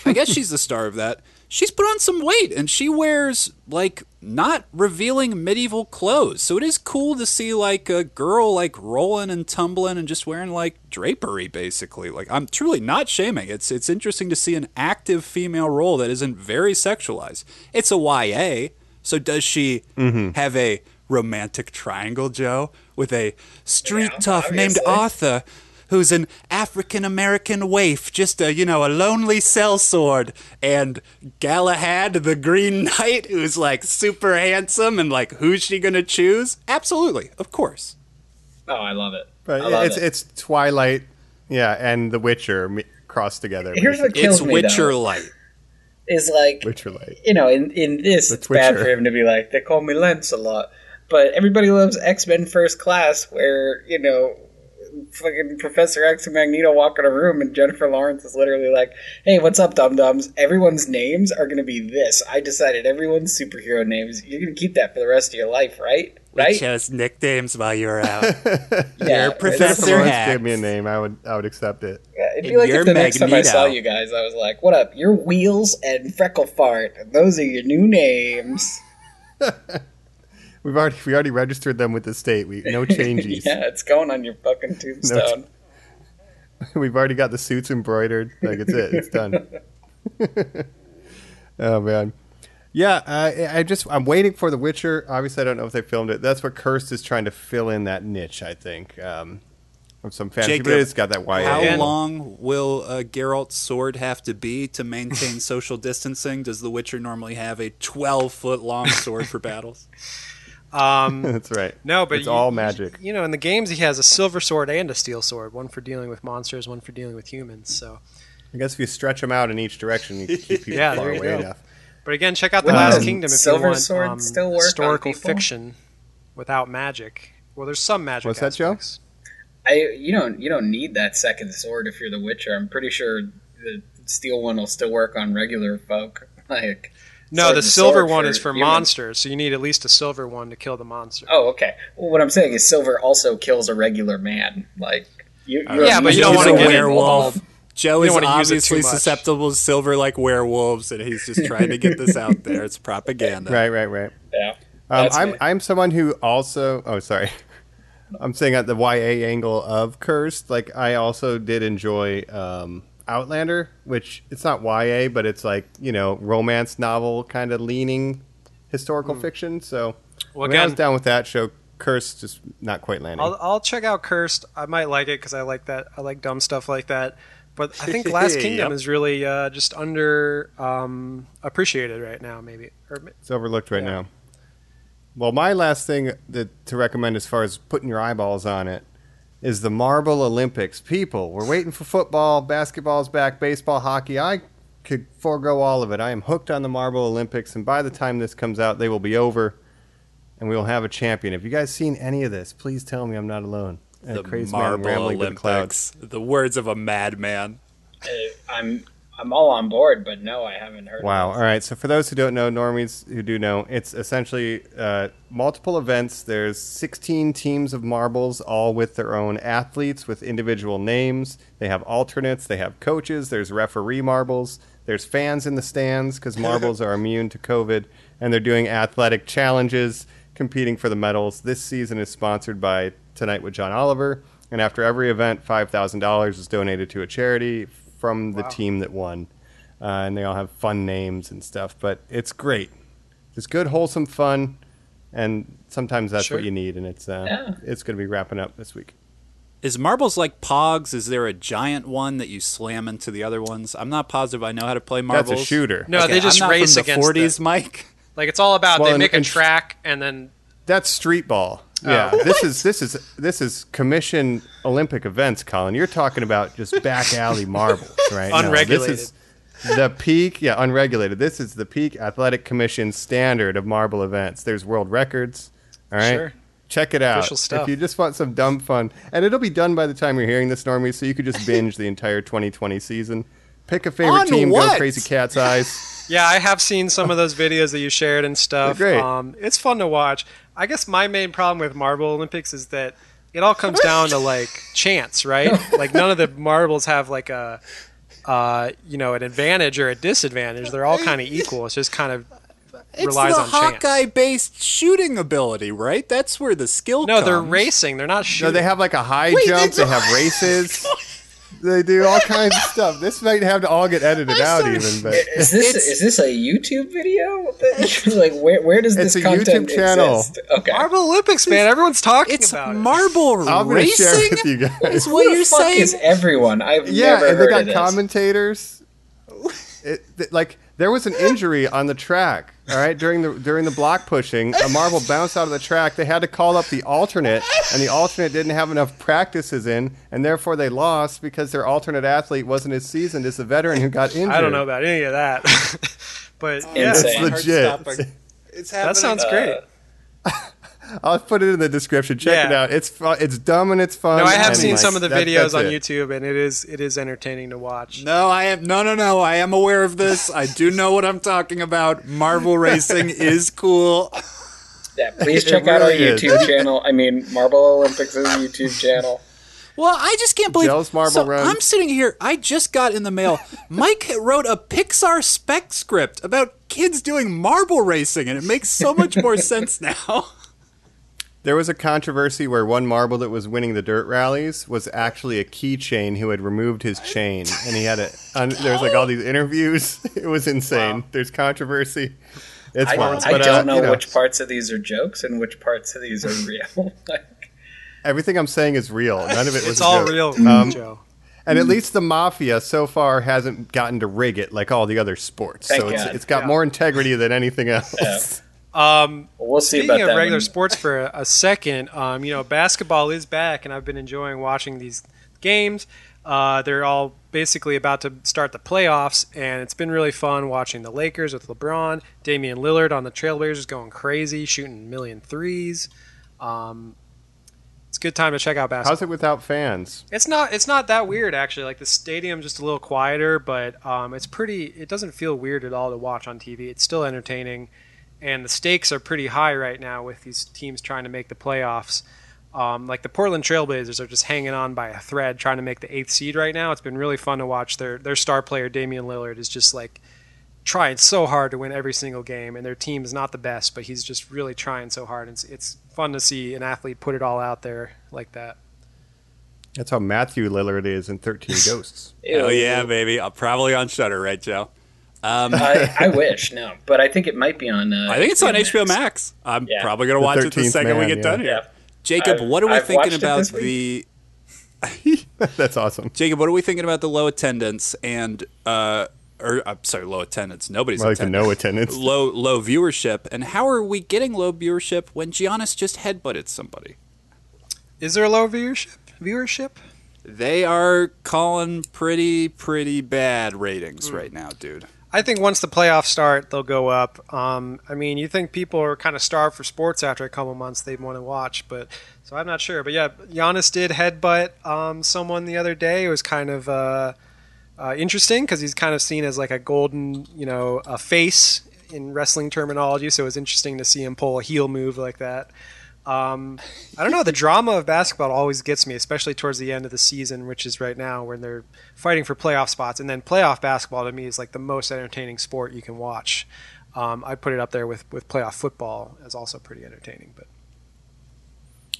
I guess she's the star of that. She's put on some weight and she wears like not revealing medieval clothes. So it is cool to see like a girl like rolling and tumbling and just wearing like drapery basically. Like I'm truly not shaming. It's it's interesting to see an active female role that isn't very sexualized. It's a YA. So does she mm-hmm. have a romantic triangle, Joe, with a street Yeah, tough named. Arthur, who's an African American waif, just a you know a lonely sellsword, and Galahad, the Green Knight, who's like super handsome and like who's she gonna choose? Absolutely, of course. Oh, I love it. But love it's it. it's Twilight, yeah, and The Witcher me- crossed together. Here's what kills It's me Witcher though, light. is like Witcher Light. you know, in in this, The it's bad for him to be like they call me Lance a lot, but everybody loves X Men First Class, where you know, fucking Professor X and Magneto walk in a room, and Jennifer Lawrence is literally like, "Hey, what's up, dum dums? Everyone's names are gonna be this. I decided everyone's superhero names. You're gonna keep that for the rest of your life, right? Right? chose nicknames while you were out. Yeah, Professor Jennifer it's- Lawrence Hacks. gave me a name. I would I would accept it. Yeah, it'd be And like if the next time I saw you guys, I was like, "What up? You're Wheels and Freckle Fart, those are your new names." We've already we already registered them with the state. We no changes. yeah, it's going on your fucking tombstone. We've already got the suits embroidered. Like it's it. It's done. oh man. Yeah, I, I just I'm waiting for The Witcher. Obviously, I don't know if they filmed it. That's what Cursed is trying to fill in that niche. I think um, of some fantasy, Jacob, but it's got that YA. How And- long will uh, Geralt's sword have to be to maintain social distancing? Does The Witcher normally have a 12 foot long sword for battles? Um, That's right. no, but it's you- all magic. You know, in the games, he has a silver sword and a steel sword, one for dealing with monsters, one for dealing with humans. So, I guess if you stretch them out in each direction, you can keep people Yeah, far away go. enough. but again, check out the Will Last the Kingdom if silver you want sword um, still work historical fiction without magic. Well, there's some magic. What's that, Joe? I you don't you don't need that second sword if you're the Witcher. I'm pretty sure the steel one will still work on regular folk. Like No, the silver one is for humans. monsters, so you need at least a silver one to kill the monster. Oh, okay. Well, what I'm saying is silver also kills a regular man. Like you, you're Yeah, but you don't wanna a get it werewolf. all- Joe is don't wanna use it obviously susceptible to silver like werewolves, and he's just trying to get this out there. It's propaganda. Right, right, right. Yeah. Um, I'm me. I'm someone who also. Oh, sorry. I'm saying at the YA angle of Cursed. Like I also did enjoy um, Outlander, which it's not YA, but it's like you know romance novel kind of leaning historical fiction. So Well, I, mean, I was down with that show. Cursed just not quite landing. I'll, I'll check out Cursed. I might like it because I like that. I like dumb stuff like that. But I think Last Kingdom Yep. is really uh, just under um, appreciated right now, maybe. Or, It's overlooked right Yeah. now. Well, my last thing that, to recommend as far as putting your eyeballs on it is the Marble Olympics. People, we're waiting for football, basketball's back, baseball, hockey. I could forego all of it. I am hooked on the Marble Olympics, and by the time this comes out, they will be over, and we will have a champion. Have you guys seen any of this? Please tell me I'm not alone. The crazy Marble rambling with clouds. Olympics. The words of a madman. Uh, I'm I'm all on board, but no, I haven't heard. Wow. All right. So for those who don't know, normies who do know, it's essentially uh, multiple events. There's 16 teams of marbles, all with their own athletes with individual names. They have alternates. They have coaches. There's referee marbles. There's fans in the stands because marbles are immune to COVID, and they're doing athletic challenges, competing for the medals. This season is sponsored by Tonight with John Oliver, and after every event, five thousand dollars is donated to a charity from the team that won uh, and they all have fun names and stuff. But it's great. It's good, wholesome fun, and sometimes that's Sure. what you need. And it's uh, Yeah. it's going to be wrapping up this week. Is marbles like pogs? Is there a giant one that you slam into the other ones? I'm not positive I know how to play marbles. That's a shooter. No, Okay, they just I'm not race from the against 40s, the- Mike. like it's all about Well, they and- make a track and then That's street ball. Oh. Yeah, this is this is this is commission Olympic events, Colin. You're talking about just back alley marbles, right? No, Unregulated. this is the peak. Yeah, unregulated. This is the peak athletic commission standard of marble events. There's world records. All right. Sure. Check it out if you just want some dumb fun, and it'll be done by the time you're hearing this, Normie. So you could just binge the entire 2020 season. Pick a favorite On team, go crazy cat's eyes. Yeah, I have seen some of those videos that you shared and stuff. They're great. Um, it's fun to watch. I guess my main problem with Marble Olympics is that it all comes down to like chance, right? Like none of the marbles have like a, uh, you know, an advantage or a disadvantage. They're all kind of equal. It's just kind of It's relies the on chance. Hawkeye-based shooting ability, right? That's where the skill comes No, comes. they're racing. They're not No, they have like a high Wait, jump. it's They have races. They do all kinds of stuff. This might have to all get edited out, sorry. even. But Is this It's- is this a YouTube video? Like where where does It's this a content YouTube channel. exist? Okay. Marble Olympics, man. Everyone's talking It's about it. marble I'm going share racing. with you guys. Is what Who you're the fuck saying? is everyone? I've Yeah, never and they got of commentators. It, th- like there was an injury on the track. All right, during the during the block pushing, a marble bounced out of the track. They had to call up the alternate, and the alternate didn't have enough practices in, and therefore they lost because their alternate athlete wasn't as seasoned as the veteran who got injured. I don't know about any of that, but yeah, It's Hard legit. It's that sounds Uh, great. I'll put it in the description. Check it out. It's fu- it's dumb and it's fun. No, I have seen like, some of the that- videos that's on it. YouTube, and it is it is entertaining to watch. No, I am no, no, no. I am aware of this. I do know what I'm talking about. Marvel racing is cool. Yeah, please It check out our really is. YouTube channel. I mean, Marble Olympics is a YouTube channel. Well, I just can't believe. Jelle's Marble so Run. I'm sitting here. I just got in the mail. Mike wrote a Pixar spec script about kids doing marble racing, and it makes so much more sense now. There was a controversy where one marble that was winning the dirt rallies was actually a keychain who had removed his chain, and he had a. Un, there was like all these interviews. It was insane. There's controversy. It's I, wild. I But, uh, don't know, you know, which parts of these are jokes and which parts of these are real. like, everything I'm saying is real. None of it was. It's a all joke. real, Um, Joe. And at least the mafia so far hasn't gotten to rig it like all the other sports. Thank so it's, God. it's got Yeah. more integrity than anything else. Yeah. Um, we'll see Speaking about of that. regular when- sports for a, a second, um, you know, basketball is back, and I've been enjoying watching these games. Uh, they're all basically about to start the playoffs, and it's been really fun watching the Lakers with LeBron, Damian Lillard on the Trailblazers going crazy, shooting a million threes. Um, it's a good time to check out basketball. How's it without fans? It's not. It's not that weird actually. Like the stadium's just a little quieter, but um, it's pretty. It doesn't feel weird at all to watch on TV. It's still entertaining, and the stakes are pretty high right now with these teams trying to make the playoffs. Um, like the Portland Trailblazers are just hanging on by a thread, trying to make the eighth seed right now. It's been really fun to watch. Their their star player Damian Lillard is just like trying so hard to win every single game, and their team is not the best, but he's just really trying so hard. And it's, it's fun to see an athlete put it all out there like that. That's how Matthew Lillard is in 13 Ghosts. Oh yeah, baby. Uh, probably on Shudder, right, Joe? Um, I, I wish no, but I think it might be on. Uh, I think it's on HBO Max. I'm Yeah. probably gonna The watch it the 13th second we get yeah. done here. Yeah, Jacob, I've- what are we I've thinking about the That's awesome. Jacob? What are we thinking about the low attendance and uh, or I'm sorry, low attendance. Nobody's More like the attending. no attendance. low low viewership. And how are we getting low viewership when Giannis just headbutted somebody? Is there a low viewership? Viewership? They are calling pretty pretty bad ratings right now, dude. I think once the playoffs start, they'll go up. Um, I mean, you think people are kind of starved for sports after a couple months they want to watch, but so I'm not sure. But yeah, Giannis did headbutt um, someone the other day. It was kind of uh, uh, interesting because he's kind of seen as like a golden, you know, a face in wrestling terminology. So it was interesting to see him pull a heel move like that. Um, I don't know. The drama of basketball always gets me, especially towards the end of the season, which is right now when they're fighting for playoff spots. And then playoff basketball to me is like the most entertaining sport you can watch. Um, I put it up there with, with playoff football as also pretty entertaining. But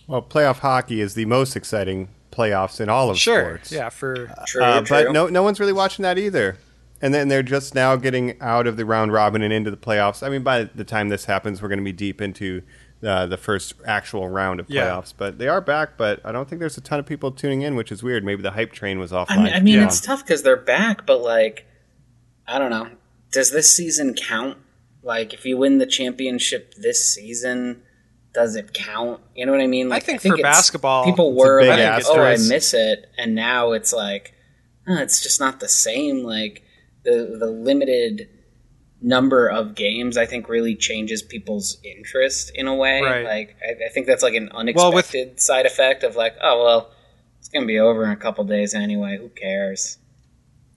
Well, playoff hockey is the most exciting playoffs in all of sure, sports. yeah, for True, Uh, true. but no, no one's really watching that either. And then they're just now getting out of the round robin and into the playoffs. I mean, by the time this happens, we're going to be deep into uh, the first actual round of Yeah. playoffs. But they are back. But I don't think there's a ton of people tuning in, which is weird. Maybe the hype train was offline. I mean, I mean Yeah. it's tough because they're back, but like, I don't know. Does this season count? Like, if you win the championship this season, does it count? You know what I mean? Like, I think for basketball, people were big like, "Oh, I miss it," and now it's like, "Huh, it's just not the same. Like, the the limited number of games, I think, really changes people's interest in a way. Right. Like, I, I think that's like an Well, with- unexpected side effect of like, oh well, it's gonna be over in a couple days anyway. Who cares?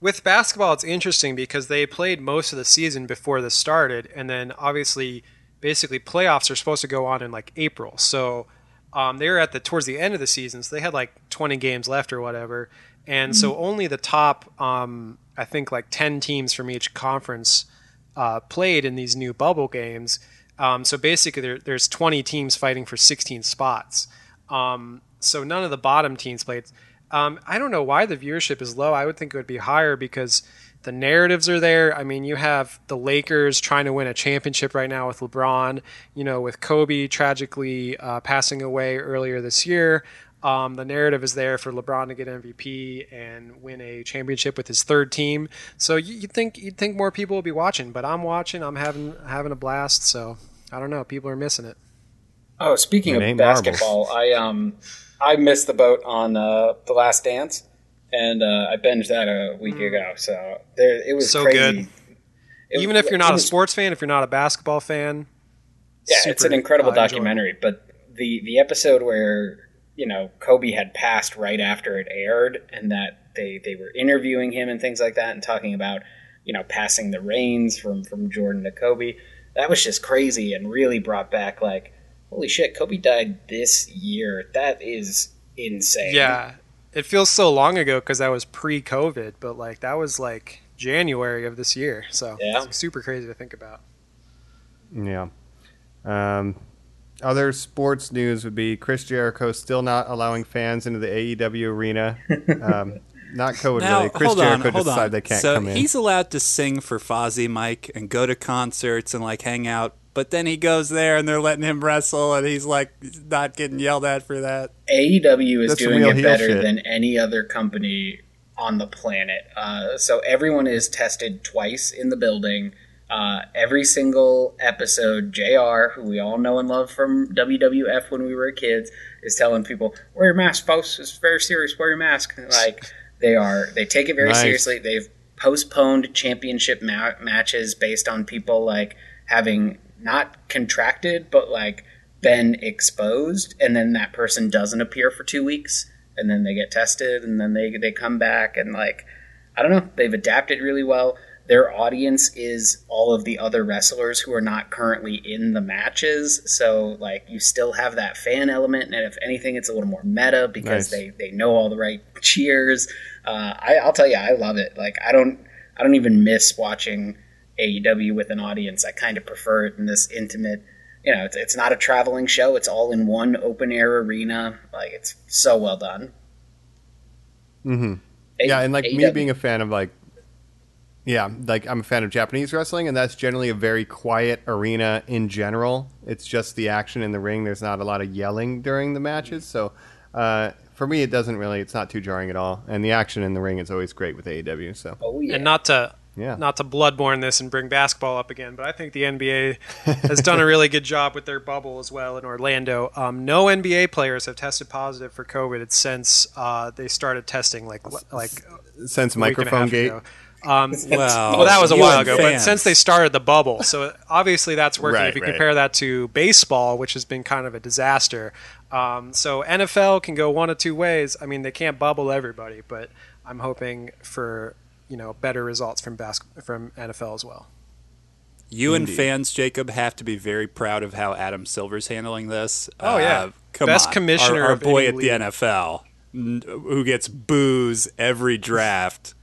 with basketball, it's interesting because they played most of the season before this started, and then obviously, basically, playoffs are supposed to go on in like April. So um, they were at the towards the end of the season, so they had like 20 games left or whatever, and so only the top, um, I think, like 10 teams from each conference uh, played in these new bubble games. Um, so basically, there, there's 20 teams fighting for 16 spots. Um, so none of the bottom teams played. Um, I don't know why the viewership is low. I would think it would be higher because the narratives are there. I mean, you have the Lakers trying to win a championship right now with LeBron. You know, with Kobe tragically uh, passing away earlier this year. Um, the narrative is there for LeBron to get MVP and win a championship with his third team. So you, you'd think you'd think more people would be watching, but I'm watching. I'm having having a blast. So I don't know. People are missing it. Oh, speaking It of basketball, I um I missed the boat on uh, the Last Dance, and uh, I binged that a week ago. So there, it was So crazy. good. It- Even if you're not it a sports fan, if you're not a basketball fan, yeah, it's an incredible uh, documentary. But the the episode where you know Kobe had passed right after it aired, and that they they were interviewing him and things like that, and talking about you know passing the reins from from Jordan to Kobe. That was just crazy, and really brought back like, holy shit, Kobe died this year. That is insane. Yeah, it feels so long ago because that was pre-COVID, but like that was like January of this year, so Yeah. it's super crazy to think about. Yeah. Um, other sports news would be Chris Jericho still not allowing fans into the AEW arena. Um, not COVID Now, related. Chris hold Jericho on, hold decided on. they can't so come in. he's allowed to sing for Fozzy Mike and go to concerts and like hang out, but then he goes there and they're letting him wrestle and he's like not getting yelled at for that. AEW is That's doing it better shit. than any other company on the planet. Uh, so everyone is tested twice in the building. Uh, every single episode, JR, who we all know and love from WWF when we were kids, is telling people, "Wear your mask, folks. It's very serious. Wear your mask." Like they are, they take it very Nice. seriously. They've postponed championship ma- matches based on people like having not contracted, but like been exposed, and then that person doesn't appear for two weeks, and then they get tested, and then they they come back, and like I don't know, they've adapted really well. Their audience is all of the other wrestlers who are not currently in the matches, so like you still have that fan element, and if anything, it's a little more meta because Nice. they they know all the right cheers. Uh, I, I'll tell you, I love it. Like I don't I don't even miss watching AEW with an audience. I kind of prefer it in this intimate. You know, it's, it's not a traveling show. It's all in one open air arena. Like it's so well done. Mm hmm yeah, and like me being a fan of like, yeah, like I'm a fan of Japanese wrestling, and that's generally a very quiet arena in general. It's just the action in the ring. There's not a lot of yelling during the matches, so uh, for me, it doesn't really. It's not too jarring at all, and the action in the ring is always great with AEW. So Oh yeah. And not to yeah, not to bloodborne this and bring basketball up again, but I think the NBA has done a really good job with their bubble as well in Orlando. Um, no NBA players have tested positive for COVID since uh, they started testing, like like since a week and a microphone gate. ago. Um, Well, well, that was a while and ago, but since they started the bubble, so obviously that's working. Right, if you right. compare that to baseball, which has been kind of a disaster, um, so NFL can go one of two ways. I mean, they can't bubble everybody, but I'm hoping for you know better results from bas- from NFL as well. You and fans, Jacob, have to be very proud of how Adam Silver's handling this. Oh, yeah. Uh, come Best on. commissioner our, our of boy any at the. NFL, who gets boos every draft.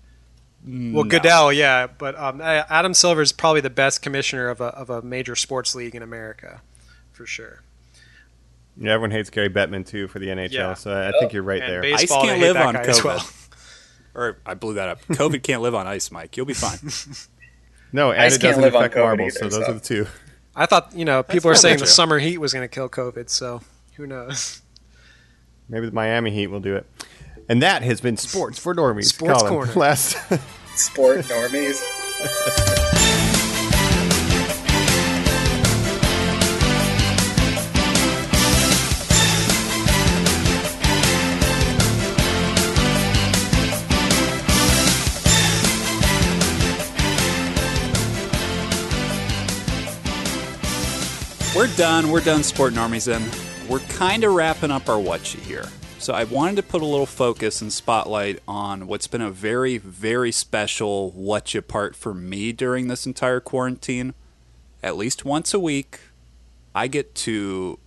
Well, Goodell, yeah, but um, Adam Silver is probably the best commissioner of a of a major sports league in America, for sure. Yeah, everyone hates Gary Bettman too for the NHL, Yeah. so I think you're right And there. base- Ice can't they live on COVID. well. Or I blew that up. COVID can't live on ice, Mike. You'll be fine. no, and Ice it can't doesn't live affect COVID marbles, either, so those so. are the two. I thought you know people are probably saying the summer heat was going to kill COVID, so who knows? Maybe the Miami Heat will do it. And that has been sports for normies. Sports Colin, Corner. Last. Sport normies. We're done. We're done, Sport Normies, and we're kind of wrapping up our you here. So I wanted to put a little focus and spotlight on what's been a very, very special what you part for me during this entire quarantine. At least once a week, I get to,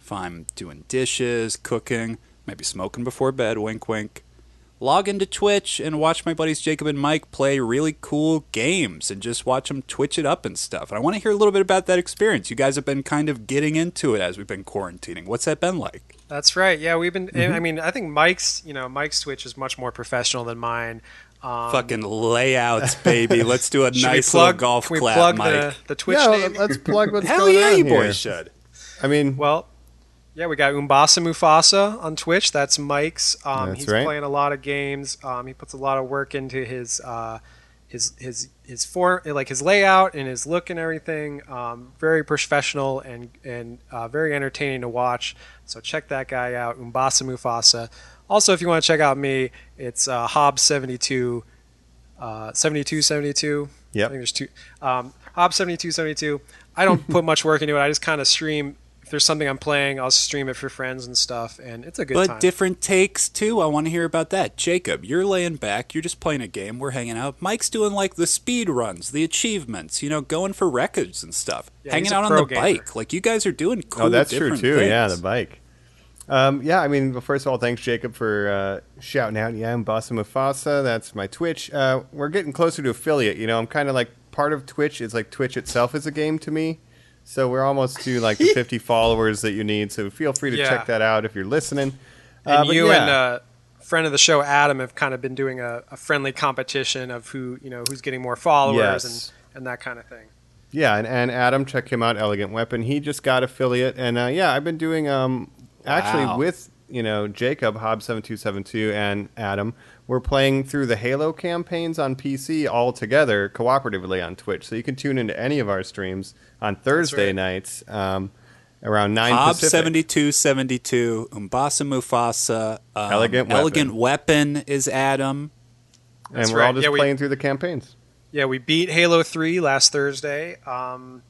if I'm doing dishes, cooking, maybe smoking before bed, wink, wink, log into Twitch and watch my buddies Jacob and Mike play really cool games and just watch them twitch it up and stuff. And I want to hear a little bit about that experience. You guys have been kind of getting into it as we've been quarantining. What's that been like? That's right. Yeah, we've been. Mm-hmm. I mean, I think Mike's you know Mike's Twitch is much more professional than mine. Um, Fucking layouts, baby. Let's do a nice plug, little golf can we clap, plug Mike. the, the Twitch yeah, name? let's plug what's Hell going yeah, on you here. boys should. I mean, Well, yeah, we got Umbasa Mufasa on Twitch. That's Mike's. Um, That's he's right. playing a lot of games. Um, he puts a lot of work into his uh, his his his form, like his layout and his look and everything. Um, very professional and and uh, very entertaining to watch. So check that guy out, Umbasa Mufasa. Also, if you want to check out me, it's uh, Hobbs seventy two. Uh, 7272. Yep. I think there's two. Um, Hobbs 7272. I don't put much work into it. I just kind of stream. If there's something I'm playing, I'll stream it for friends and stuff, and it's a good But time. different takes too. I want to hear about that. Jacob, you're laying back. You're just playing a game. We're hanging out. Mike's doing like the speed runs, the achievements. You know, going for records and stuff. Yeah, hanging out on the gamer. bike. Like you guys are doing cool. oh, that's true different too. Yeah, the bike. Um, yeah, I mean, well, first of all, thanks Jacob for uh, shouting out. Yeah, Umbasa Mufasa. That's my Twitch. Uh, we're getting closer to affiliate. You know, I'm kind of like part of Twitch is like Twitch itself is a game to me. So we're almost to like the 50 followers that you need. So feel free to Yeah. check that out if you're listening. And Uh, you yeah. and uh, friend of the show Adam have kind of been doing a, a friendly competition of who you know who's getting more followers Yes. and and that kind of thing. Yeah, and, and Adam, check him out, Elegant Weapon. He just got affiliate, and uh, yeah, I've been doing um actually Wow. with you know Jacob Hob seven two seven two and Adam. We're playing through the Halo campaigns on PC all together cooperatively on Twitch, so you can tune into any of our streams on Thursday right. nights um, around nine Hob Pacific. seventy two seventy two, Umbasa Mufasa, um, Elegant Weapon. Elegant Weapon is Adam. and we're all just Yeah, we- playing through the campaigns. Yeah, we beat Halo 3 last Thursday. Um,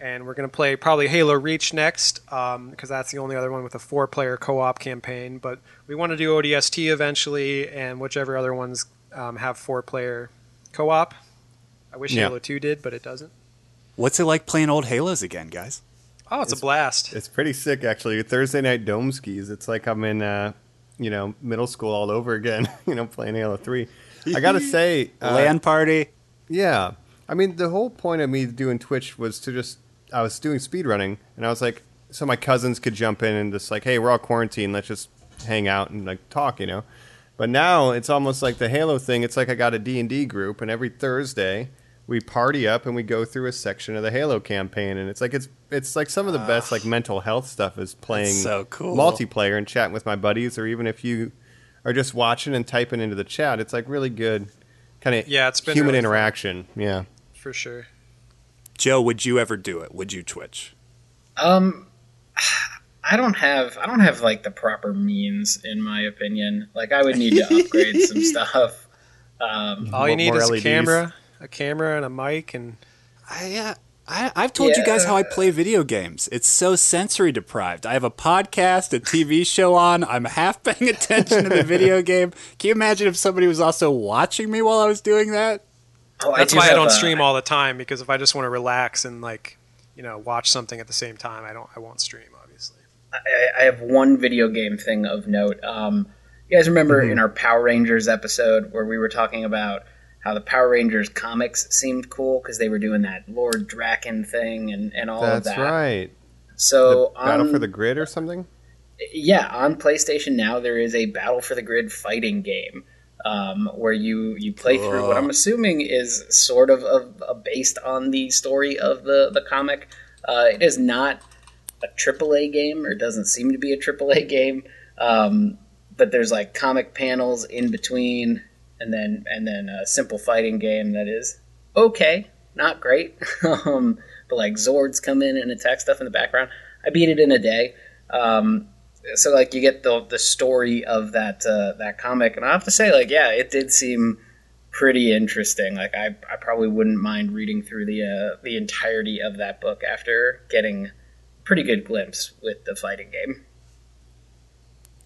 and we're going to play probably Halo Reach next because that's the only other one with a four player co op campaign. But we want to do ODST eventually and whichever other ones um, have four player co op. I wish Yeah. Halo 2 did, but it doesn't. What's it like playing old Halos again, guys? Oh, it's, a blast. It's pretty sick, actually. Thursday night dome skis. It's like I'm in, uh, you know, middle school all over again. you know, playing Halo Three. I gotta say, uh, Land party. Yeah. I mean, the whole point of me doing Twitch was to just, I was doing speedrunning, and I was like, so my cousins could jump in and just like, hey, we're all quarantined, let's just hang out and like talk, you know? But now it's almost like the Halo thing. It's like I got a D&D group, and every Thursday we party up and we go through a section of the Halo campaign, and it's like it's it's like some of the best like ah. mental health stuff is playing so cool. multiplayer and chatting with my buddies, or even if you are just watching and typing into the chat, it's like really good kind of Yeah, it's been human really fun. interaction. Yeah. For sure. Joe, would you ever do it? Would you Twitch? Um, I don't have I don't have like the proper means in my opinion. Like I would need to upgrade some stuff. Um, All you need is LEDs. a camera, a camera, and a mic, and I, uh, I, I've told you guys how I play video games. It's so sensory deprived. I have a podcast, a TV show on. I'm half paying attention to the video game. Can you imagine if somebody was also watching me while I was doing that? Oh, that's do why I don't a- stream all the time because if I just want to relax and like, you know, watch something at the same time, I don't, I won't stream obviously. I, I have one video game thing of note. Um, you guys remember Mm-hmm. in our Power Rangers episode where we were talking about how the Power Rangers comics seemed cool because they were doing that Lord Drakkon thing and, and all That's of that. That's right. So the Battle for the Grid or something? yeah, on PlayStation now there is a Battle for the Grid fighting game um, where you you play through what I'm assuming is sort of, of, uh based on the story of the the comic. Uh, it is not a AAA game, or doesn't seem to be a AAA game. Um, but there's like comic panels in between, and then and then a simple fighting game that is okay, not great. um, but like Zords come in and attack stuff in the background. I beat it in a day. Um, so like you get the the story of that uh, that comic, and I have to say, like, yeah, it did seem pretty interesting. Like, I, I probably wouldn't mind reading through the uh, the entirety of that book after getting a pretty good glimpse with the fighting game.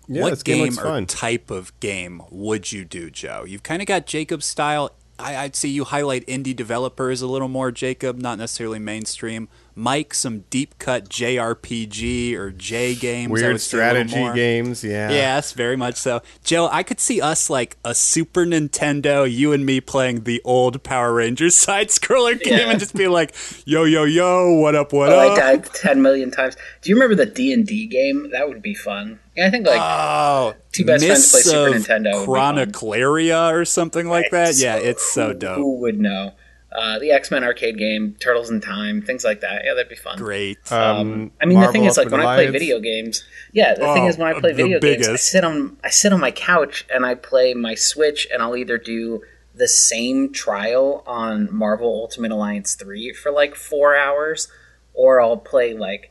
Yeah, this what game game or fun. type of game would you do, Joe? You've kind of got Jacob's style. I, I'd say you highlight indie developers a little more, Jacob, not necessarily mainstream. Mike, some deep cut JRPG or J games. Weird would say a little strategy games, yeah. Yes, very much so. Joe, I could see us like a Super Nintendo, you and me playing the old Power Rangers side scroller game Yeah. and just be like, yo, yo, yo, what up, what Oh, I up? died ten million times. Do you remember the D and D game? That would be fun. Yeah, I think like Oh, Two best friends play Mists Super of Nintendo would. Chronicleria or something like that. Yeah, it's so dope. Who would know? Uh, the X Men arcade game, Turtles in Time, things like that. Yeah, that'd be fun. Great. Um, I mean, the thing is, like when Ultimate I play video games, yeah, the thing Oh, is when I play the video games, I sit on I sit on my couch and I play my Switch, and I'll either do the same trial on Marvel Ultimate Alliance three for like four hours, or I'll play like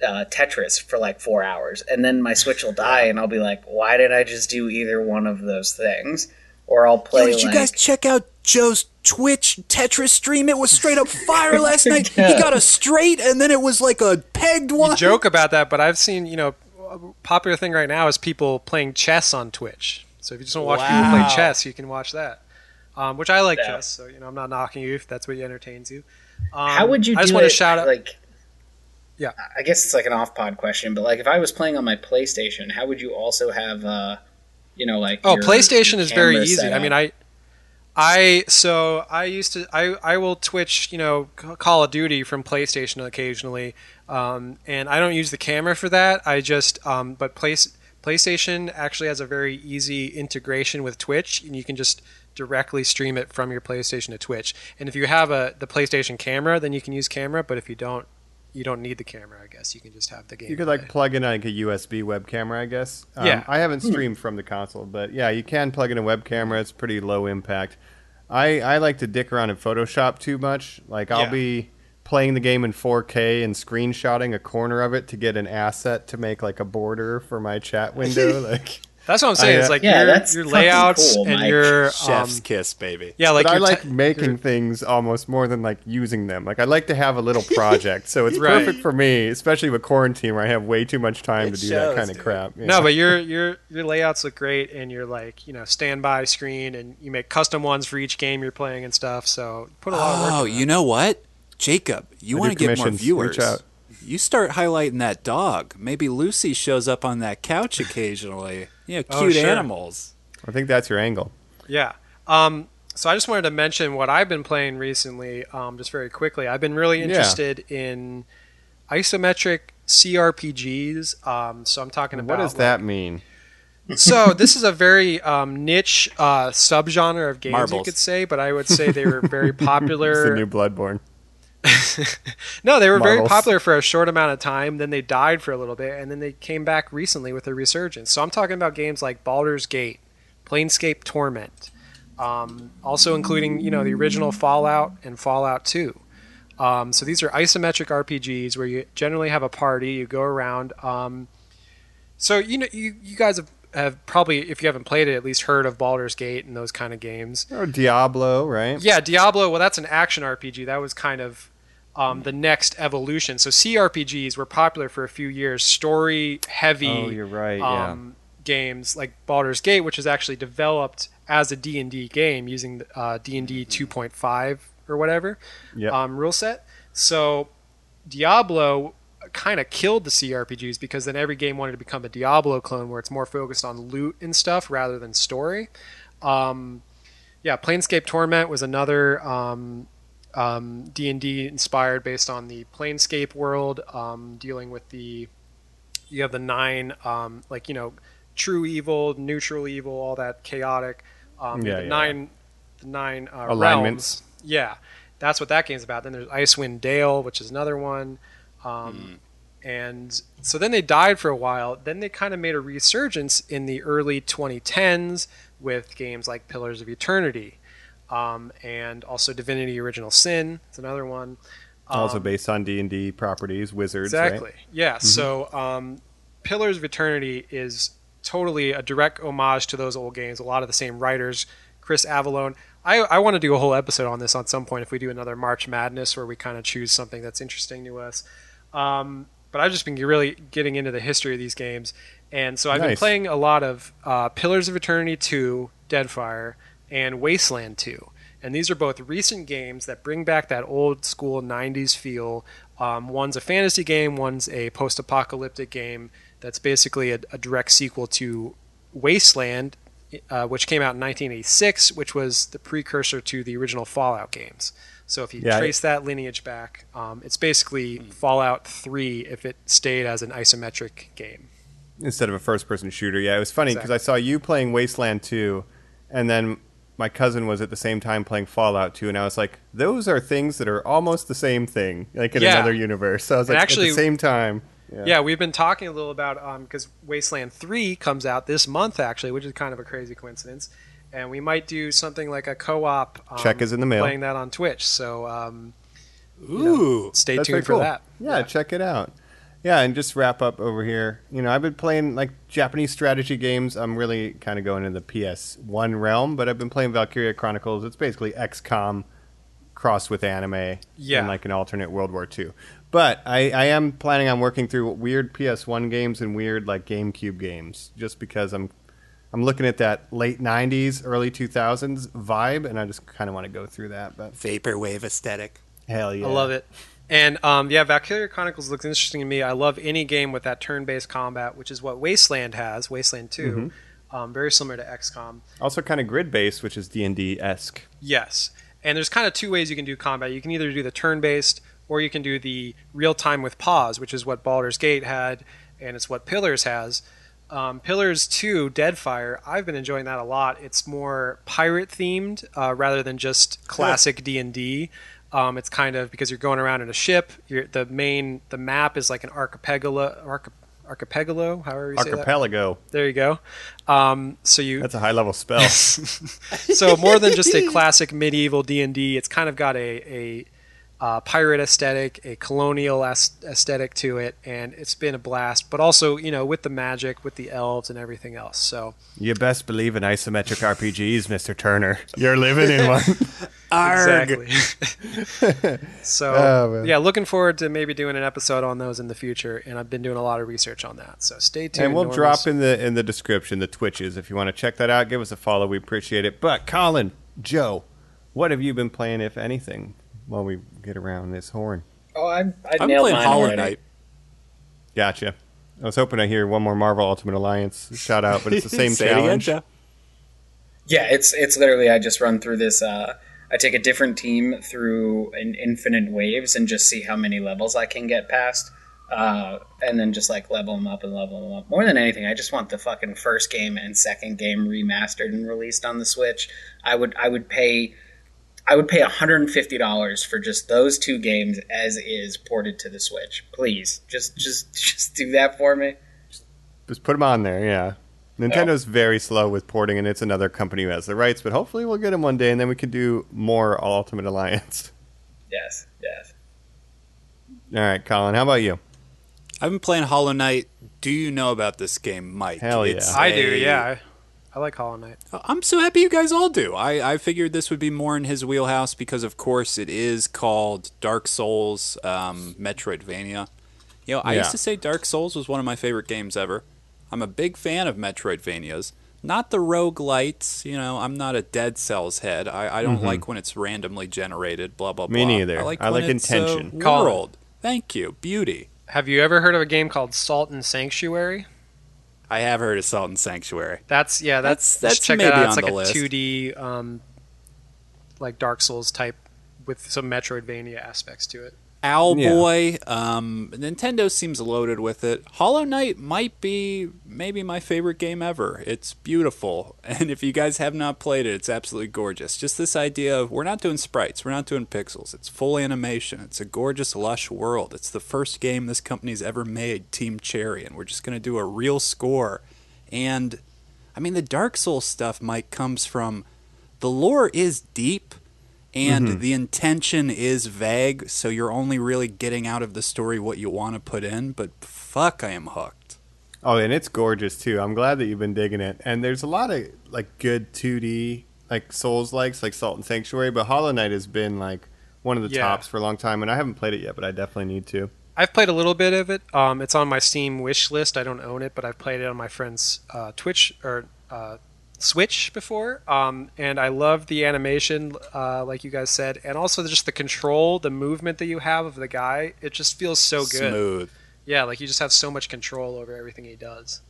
uh, Tetris for like four hours, and then my Switch will die, and I'll be like, why did I just do either one of those things? Or I'll Yo, play did you guys check out Joe's Twitch Tetris stream? It was straight up fire last night. He got a straight and then it was like a pegged one. You joke about that, but I've seen, you know, a popular thing right now is people playing chess on Twitch. So if you just want to watch people play chess, you can watch that. Um, which I like Yeah. chess, so you know I'm not knocking you if that's what entertains you. Um, How would you? I just do want it, to shout out. Like, Yeah. I guess it's like an off-pod question, but like if I was playing on my PlayStation, how would you also have, uh, you know, like Oh, your- PlayStation your is very easy. I mean. I I so I used to I I will Twitch you know Call of Duty from PlayStation occasionally, um, and I don't use the camera for that. I just um, but place PlayStation actually has a very easy integration with Twitch, and you can just directly stream it from your PlayStation to Twitch. And if you have a the PlayStation camera, then you can use camera. But if you don't, you don't need the camera. I guess you can just have the game. You could play. like plug in like a USB web camera, I guess. Um, Yeah. I haven't streamed from the console, but yeah, you can plug in a web camera. It's pretty low impact. I I like to dick around in Photoshop too much. Like I'll Yeah. be playing the game in 4K and screenshotting a corner of it to get an asset to make like a border for my chat window. like, That's what I'm saying. I, uh, it's like Yeah, your, that's your layouts cool, and Mike. your Chef's um, kiss, baby. yeah, like but I like te- making your- things almost more than like using them. Like I like to have a little project, so it's Right. perfect for me, especially with quarantine where I have way too much time It to do that shows, kind of crap. Yeah. No, but your your your layouts look great, and you're like you know standby screen, and you make custom ones for each game you're playing and stuff. So put a lot of work. Oh, you know what, Jacob? You want to do get more commissions. viewers? Reach out. You start highlighting that dog. Maybe Lucy shows up on that couch occasionally. You know, Oh, cute sure. animals. I think that's your angle. Yeah. Um, so I just wanted to mention what I've been playing recently, um, just very quickly. I've been really Yeah. interested in isometric CRPGs. Um, so I'm talking about What does that mean? so this is a very um, niche uh, subgenre of games, you could say, but I would say they were very It's the popular. new Bloodborne. no, they were very popular for a short amount of time. Then they died for a little bit, and then they came back recently with a resurgence. So I'm talking about games like Baldur's Gate, Planescape Torment, um, also including you know the original Fallout and Fallout 2. Um, so these are isometric RPGs where you generally have a party. You go around. Um, so you know you, you guys have, have probably, if you haven't played it, at least heard of Baldur's Gate and those kind of games. Or Diablo, right? Yeah, Diablo. Well, that's an action RPG. That was kind of um, the next evolution. So CRPGs were popular for a few years. Story heavy. Oh, you're right. Um, Games like Baldur's Gate, which was actually developed as a D and D game using uh, D and D 2.5 or whatever. Yep. um, rule set. So Diablo kind of killed the CRPGs because then every game wanted to become a Diablo clone where it's more focused on loot and stuff rather than story. Um, yeah, Planescape Torment was another um, um, D&D inspired based on the Planescape world, um, dealing with the you have the nine um, like you know true evil, neutral evil, all that chaotic. Um, Yeah, the yeah. nine the nine uh, Alignments. realms. Yeah, that's what that game's about. Then there's Icewind Dale, which is another one. Um, And so then they died for a while. Then they kind of made a resurgence in the early 2010s with games like Pillars of Eternity um, and also Divinity Original Sin. It's another one. also Um, based on D and D properties, wizards. Exactly. Right? Yeah. So um, Pillars of Eternity is totally a direct homage to those old games. A lot of the same writers, Chris Avellone. I, I want to do a whole episode on this on some point if we do another March Madness where we kind of choose something that's interesting to us. Um, but I've just been really getting into the history of these games. And so I've been playing a lot of uh, Pillars of Eternity 2, Deadfire, and Wasteland 2. And these are both recent games that bring back that old school 90s feel. Um, one's a fantasy game, one's a post apocalyptic game that's basically a, a direct sequel to Wasteland, uh, which came out in 1986, which was the precursor to the original Fallout games. So if you Yeah, trace that lineage back, um, it's basically Fallout 3 if it stayed as an isometric game. Instead of a first-person shooter. Yeah, it was funny because Exactly. I saw you playing Wasteland 2, and then my cousin was at the same time playing Fallout 2, and I was like, those are things that are almost the same thing, like in Yeah. another universe. So I was And like, actually- at the same time. Yeah. Yeah, we've been talking a little about because Wasteland Three comes out this month actually, which is kind of a crazy coincidence, and we might do something like a co-op. Um, Check is in the mail. Playing that on Twitch, so um, Ooh. stay tuned for cool. that. Yeah, check it out. Yeah, and just wrap up over here. You know, I've been playing like Japanese strategy games. I'm really kind of going in the PS1 realm, but I've been playing Valkyria Chronicles. It's basically XCOM crossed with anime Yeah. and like an alternate World War II. But I, I am planning on working through weird PS1 games and weird like GameCube games, just because I'm I'm looking at that late '90s, early 2000s vibe, and I just kind of want to go through that. But Vaporwave aesthetic. hell yeah, I love it. And um, yeah, Valkyria Chronicles looks interesting to me. I love any game with that turn-based combat, which is what Wasteland has. Wasteland 2 um, very similar to XCOM. Also, kind of grid based, which is D and D esque. Yes, and there's kind of two ways you can do combat. You can either do the turn-based, or you can do the real-time with pause, which is what Baldur's Gate had, and it's what Pillars has. Um, Pillars 2, Deadfire, I've been enjoying that a lot. It's more pirate themed uh, rather than just classic D and D. Um, it's kind of because you're going around in a ship. The main the map is like an archipelago, archi- archipelago, however you say that. Archipelago. There you go. Um, so you That's a high level spell. so more than just a classic medieval D and D, it's kind of got a a uh, pirate aesthetic, a colonial aesthetic to it, and it's been a blast. But also, you know, with the magic, with the elves, and everything else. So you best believe in isometric RPGs, Mister Turner. You're living in one. exactly. so Oh, yeah, looking forward to maybe doing an episode on those in the future, and I've been doing a lot of research on that. So stay tuned. and we'll Normies. drop in the in the description the Twitches if you want to check that out. Give us a follow. We appreciate it. But Colin, Joe, what have you been playing, if anything, while we get around this horn? Oh, I, I I'm nailed playing mine Hollow. Knight. Gotcha. I was hoping I hear one more Marvel Ultimate Alliance shout out, but it's the same Say it again, challenge. Yeah, it's it's literally I just run through this. Uh, I take a different team through an infinite waves and just see how many levels I can get past, uh, and then just like level them up and level them up. More than anything, I just want the fucking first game and second game remastered and released on the Switch. I would I would pay. I would pay $150 for just those two games as is ported to the Switch. Please, just just just do that for me. Just put them on there, yeah. Nintendo's very slow with porting, and it's another company who has the rights. But hopefully, we'll get them one day, and then we can do more Ultimate Alliance. Yes, yes. All right, Colin, how about you? I've been playing Hollow Knight. Do you know about this game, Mike? Hell yeah. It's I do, yeah. I, I like Hollow Knight. I'm so happy you guys all do. I, I figured this would be more in his wheelhouse because, of course, it is called Dark Souls um, Metroidvania. You know, I Yeah. used to say Dark Souls was one of my favorite games ever. I'm a big fan of Metroidvanias. Not the roguelites, you know, I'm not a Dead Cells head. I, I don't like when it's randomly generated, blah, blah, blah. Mm-hmm. Me neither. I like, I when like it's a intention. Colin. world. Thank you. Beauty. Have you ever heard of a game called Salt and Sanctuary? I have heard of Salt and Sanctuary. That's yeah. That's That's- that's check maybe that out. on like the a list. 2D, um, like Dark Souls type with some Metroidvania aspects to it. Owlboy. Um, Nintendo seems loaded with it. Hollow Knight might be maybe my favorite game ever. It's beautiful, and if you guys have not played it, it's absolutely gorgeous. Just this idea of we're not doing sprites, we're not doing pixels. It's full animation. It's a gorgeous, lush world. It's the first game this company's ever made, Team Cherry, and we're just gonna do a real score. And I mean, the Dark Souls stuff, Mike, comes from the lore is deep and the intention is vague, so you're only really getting out of the story what you want to put in, but fuck, I am hooked. Oh, and it's gorgeous too. I'm glad that you've been digging it. And there's a lot of like good 2D like Souls likes like Salt and Sanctuary, but Hollow Knight has been like one of the Yeah. tops for a long time, and I haven't played it yet, but I definitely need to. I've played a little bit of it. Um, it's on my Steam wish list. I don't own it, but I've played it on my friend's uh, Twitch or uh, Switch before. Um, and I love the animation, uh, like you guys said, and also just the control, the movement that you have of the guy. It just feels so good. Smooth. Yeah, like you just have so much control over everything he does.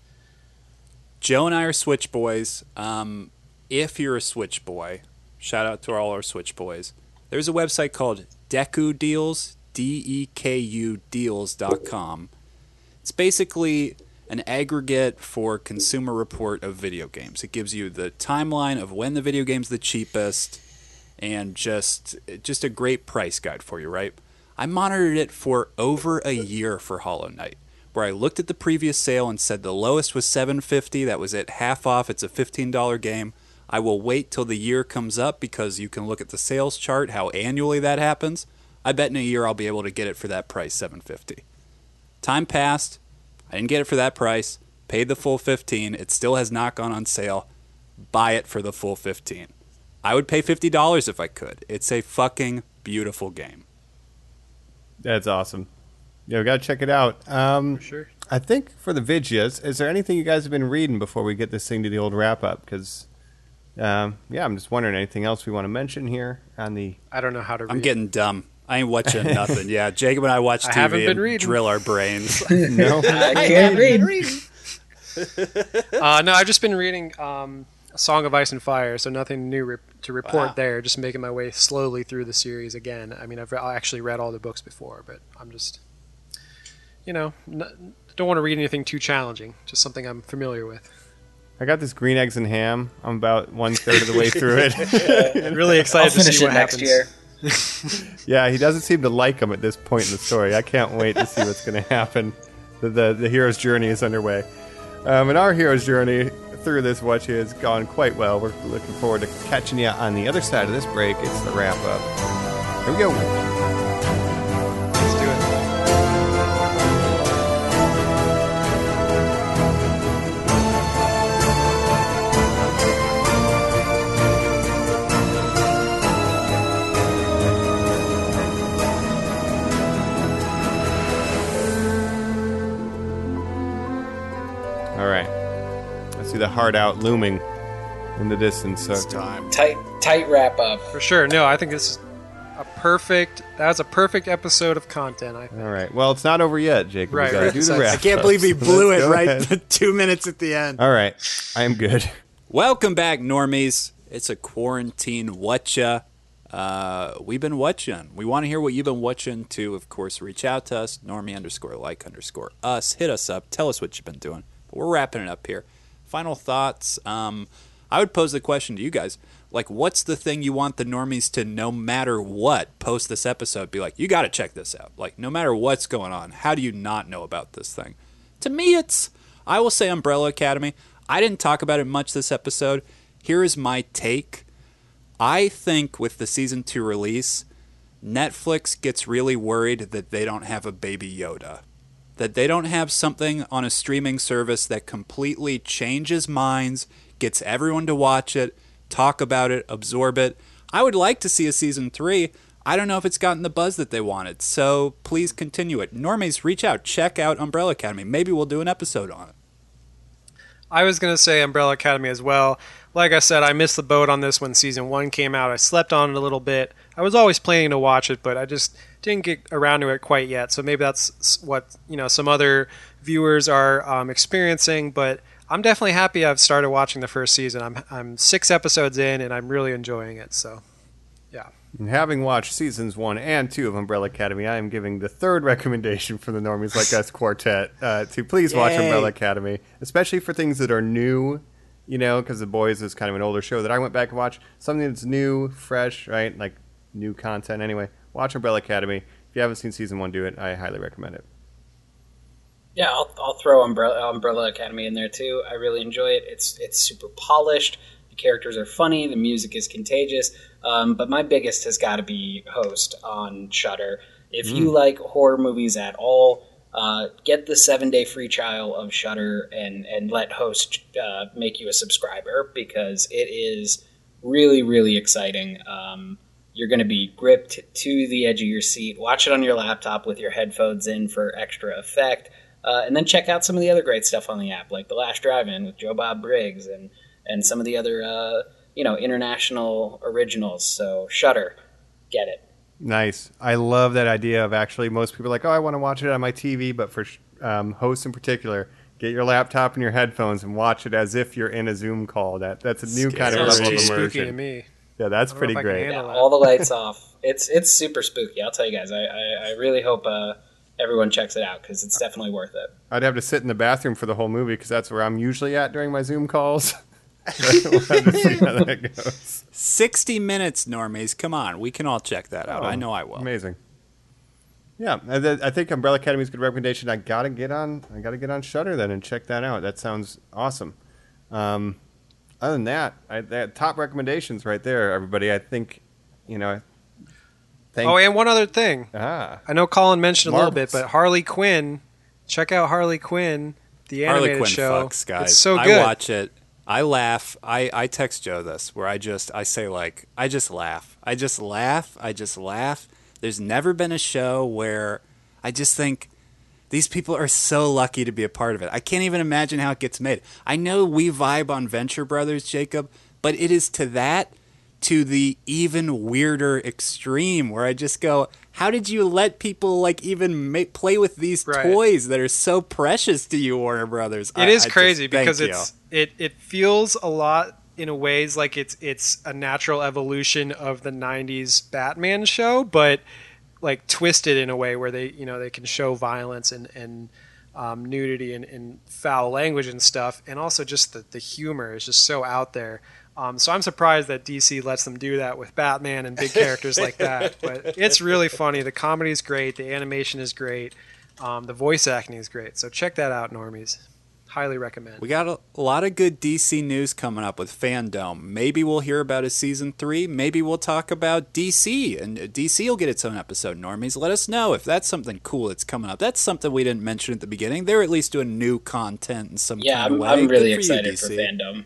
Joe and I are Switch boys. Um, if you're a Switch boy, shout out to all our Switch boys. There's a website called Deku Deals, D E K U Deals.com. It's basically an aggregate for Consumer Report of video games. It gives you the timeline of when the video game's the cheapest and just just a great price guide for you, right? I monitored it for over a year for Hollow Knight, where I looked at the previous sale and said the lowest was 750, that was at half off, it's a $15 game. I will wait till the year comes up because you can look at the sales chart how annually that happens. I bet in a year I'll be able to get it for that price, 750. Time passed, I didn't get it for that price, paid the full 15, it still has not gone on sale. Buy it for the full 15. I would pay $50 if I could. It's a fucking beautiful game. That's awesome. Yeah, we got to check it out. Um, For sure. I think for the Vigias, is there anything you guys have been reading before we get this thing to the old wrap up? Because, um, yeah, I'm just wondering anything else we want to mention here on the. I don't know how to read. I'm getting dumb. I ain't watching nothing. Yeah, Jacob and I watch I TV haven't been and reading. drill our brains. No. I can't read. uh, no, I've just been reading um, A Song of Ice and Fire, so nothing new re- to report Wow. there. Just making my way slowly through the series again. I mean, I've re- I actually read all the books before, but I'm just, you know, n- don't want to read anything too challenging. Just something I'm familiar with. I got this green eggs and ham. I'm about one third of the way through it. Really I'll excited to finish see it what next happens. year. Yeah, he doesn't seem to like him at this point in the story. I can't wait to see what's going to happen. The, the the hero's journey is underway, um, and our hero's journey through this watch has gone quite well. We're looking forward to catching you on the other side of this break. It's the wrap up. Here we go. See the heart out looming in the distance. So It's time. Tight, tight wrap up. For sure. No, I think this is a perfect. That was a perfect episode of content. I think. All right. Well, it's not over yet, Jacob. Right, right. do the wrap. I I can't believe he blew it right ahead. two minutes at the end. All right. I am good. Welcome back, normies. It's a quarantine whatcha. Uh, we've been watching. We want to hear what you've been watching too. Of course, reach out to us, normie underscore like underscore us. Hit us up. Tell us what you've been doing. But we're wrapping it up here. Final thoughts. Um, I would pose the question to you guys: like, what's the thing you want the normies to, no matter what, post this episode? Be like, you got to check this out. Like, no matter what's going on, how do you not know about this thing? To me, it's I will say Umbrella Academy. I didn't talk about it much this episode. Here is my take. I think with the season two release, Netflix gets really worried that they don't have a baby Yoda. That they don't have something on a streaming service that completely changes minds, gets everyone to watch it, talk about it, absorb it. I would like to see a season three. I don't know if it's gotten the buzz that they wanted, so please continue it. Normies, reach out, check out Umbrella Academy. Maybe we'll do an episode on it. I was going to say Umbrella Academy as well. Like I said, I missed the boat on this when season one came out. I slept on it a little bit. I was always planning to watch it, but I just didn't get around to it quite yet. So maybe that's what you know some other viewers are um, experiencing. But I'm definitely happy I've started watching the first season. I'm I'm six episodes in, and I'm really enjoying it. So yeah. And having watched seasons one and two of Umbrella Academy, I am giving the third recommendation for the Normies Like Us quartet uh, to please watch Umbrella Academy, especially for things that are new, you know, because The Boys is kind of an older show that I went back and watched. Something that's new, fresh, right? Like new content anyway. Watch Umbrella Academy. If you haven't seen season one, do it. I highly recommend it. Yeah, I'll, I'll throw Umbrella, Umbrella Academy in there too. I really enjoy it. It's it's super polished. The characters are funny. The music is contagious. Um, but my biggest has got to be Host on Shudder. If you like horror movies at all, uh, get the seven day free trial of Shudder and and let Host uh, make you a subscriber because it is really really exciting. Um, you're going to be gripped to the edge of your seat. Watch it on your laptop with your headphones in for extra effect. Uh, and then check out some of the other great stuff on the app, like The Last Drive-In with Joe Bob Briggs and, and some of the other, uh, you know, international originals. So Shudder, get it. Nice. I love that idea of actually most people are like, oh, I want to watch it on my TV, but for um, hosts in particular, get your laptop and your headphones and watch it as if you're in a Zoom call. That that's a new kind of level too of spooky immersion. to me. Yeah, that's I don't know pretty if I can great. Yeah, that. all the lights off. It's it's super spooky. I'll tell you guys. I, I, I really hope uh, everyone checks it out because it's definitely worth it. I'd have to sit in the bathroom for the whole movie because that's where I'm usually at during my Zoom calls. we'll see how that goes. 60 minutes, normies. Come on. We can all check that out. Oh, I know I will. Amazing. Yeah, I, I think Umbrella Academy is a good recommendation. I gotta get on. I gotta get on Shudder then and check that out. That sounds awesome. Um, other than that, I, that top recommendations right there, everybody. I think, you know. Thank, Oh, and one other thing. ah, I know Colin mentioned a little bit, but Harley Quinn. Check out Harley Quinn, the animated Harley animated Quinn show. fucks, guys. It's so good. I watch it. I laugh. I, I text Joe this where I just I say like I just laugh. I just laugh. I just laugh. There's never been a show where I just think these people are so lucky to be a part of it. I can't even imagine how it gets made. I know we vibe on Venture Brothers, Jacob, but it is to that to the even weirder extreme where I just go, how did you let people like even make, play with these Right. toys that are so precious to you, Warner Brothers? It is I- I crazy just- because you. it's it it feels a lot in a ways like it's it's a natural evolution of the 90s Batman show but like twisted in a way where they you know they can show violence and and um, nudity and, and foul language and stuff. And also just the, the humor is just so out there. Um, so I'm surprised that DC lets them do that with Batman and big characters like that. But it's really funny. The comedy is great. The animation is great. Um, the voice acting is great. So check that out normies highly recommend We got a, a lot of good DC news coming up with FanDome. Maybe we'll hear about a season three. Maybe we'll talk about DC, and uh, DC will get its own episode. Normies, let us know if that's something cool that's coming up. That's something we didn't mention at the beginning. They're at least doing new content in some Yeah, kind I'm, of way. I'm really for you, excited for FanDome.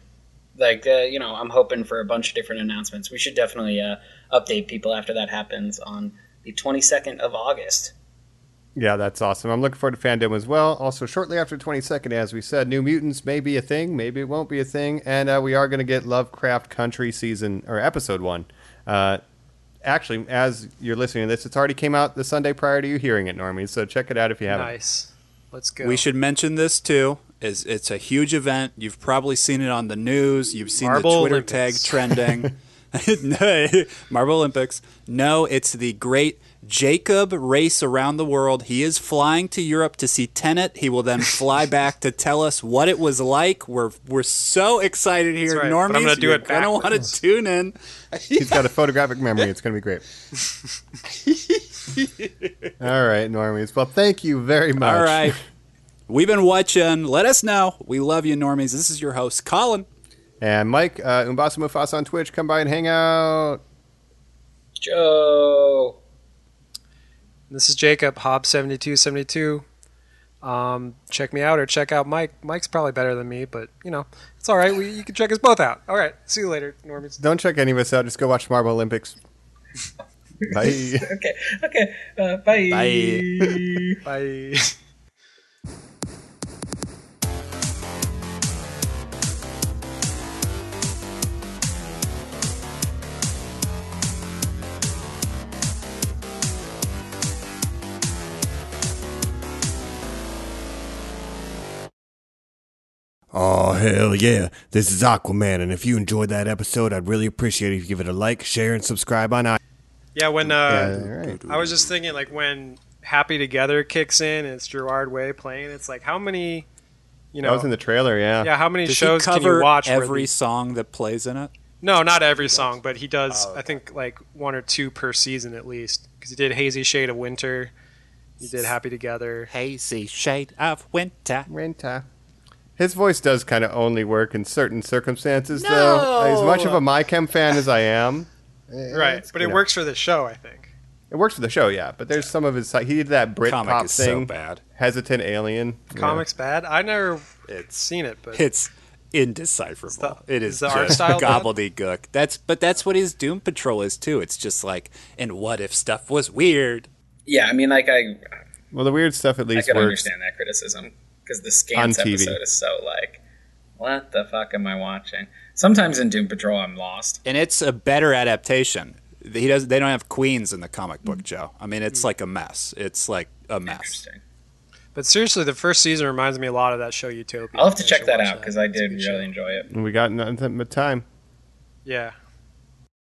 Like, uh, you know, I'm hoping for a bunch of different announcements. We should definitely uh, update people after that happens on the 22nd of August. Yeah, that's awesome. I'm looking forward to FanDome as well. Also, shortly after 22nd, as we said, New Mutants may be a thing, maybe it won't be a thing, and uh, we are going to get Lovecraft Country season or episode one. Uh, actually, as you're listening to this, it's already came out the Sunday prior to you hearing it, Normie. So check it out if you haven't. Nice. Let's go. We should mention this too. Is it's a huge event. You've probably seen it on the news. You've seen Marble the Twitter Olympics. tag trending. No, Marble Olympics. No, it's the great Jacob race around the world. He is flying to Europe to see Tenet. He will then fly back to tell us what it was like. We're we're so excited here, right, Normies. but I'm gonna do You're it gonna want to tune in. He's got a photographic memory. It's going to be great. All right, Normies. Well, thank you very much. All right. We've been watching. Let us know. We love you, Normies. This is your host, Colin. And Mike, uh, Umbasa Mufasa on Twitch, come by and hang out. Joe. This is Jacob Hob seventy two seventy two. Um, check me out or check out Mike. Mike's probably better than me, but you know it's all right. We, you can check us both out. All right. See you later, Normies. Don't check any of us out. Just go watch Marble Olympics. Bye. Okay, okay. Uh, bye. Bye. Bye. Oh, hell yeah. This is Aquaman, and if you enjoyed that episode, I'd really appreciate it if you give it a like, share, and subscribe on iTunes. Yeah, when Yeah, uh, all right. I was just thinking like when Happy Together kicks in and it's Gerard Way playing, it's like how many, you That know, was in the trailer, yeah. yeah, how many Does shows he can you watch? every the- song that plays in it? No, not every song, but he does. Oh, I think like one or two per season at least. Because he did "Hazy Shade of Winter," he did "Happy Together." Hazy shade of winter. Renta. His voice does kind of only work in certain circumstances, No! though. As much of a MyChem fan as I am, eh, Right, but it know, works for the show, I think. It works for the show, yeah. But there's some of his. He did that Brit Comic pop is so thing, bad. hesitant alien. Yeah. Comics bad. I never It's seen it, but it's indecipherable. Is the- it is is the just gobbledygook. That's but that's what his Doom Patrol is too. It's just like, and what if stuff was weird? Yeah, I mean, like I, Well, the weird stuff at least. I least could works. understand that criticism because the Scans TV. episode is so like, what the fuck am I watching? Sometimes in Doom Patrol, I'm lost. And it's a better adaptation. He does. They don't have queens in the comic book, mm. Joe. I mean, it's mm. like a mess. It's like a mess. Interesting. but seriously, the first season reminds me a lot of that show Utopia. I'll have to check that out because I did really show. enjoy it. We got nothing but time. Yeah,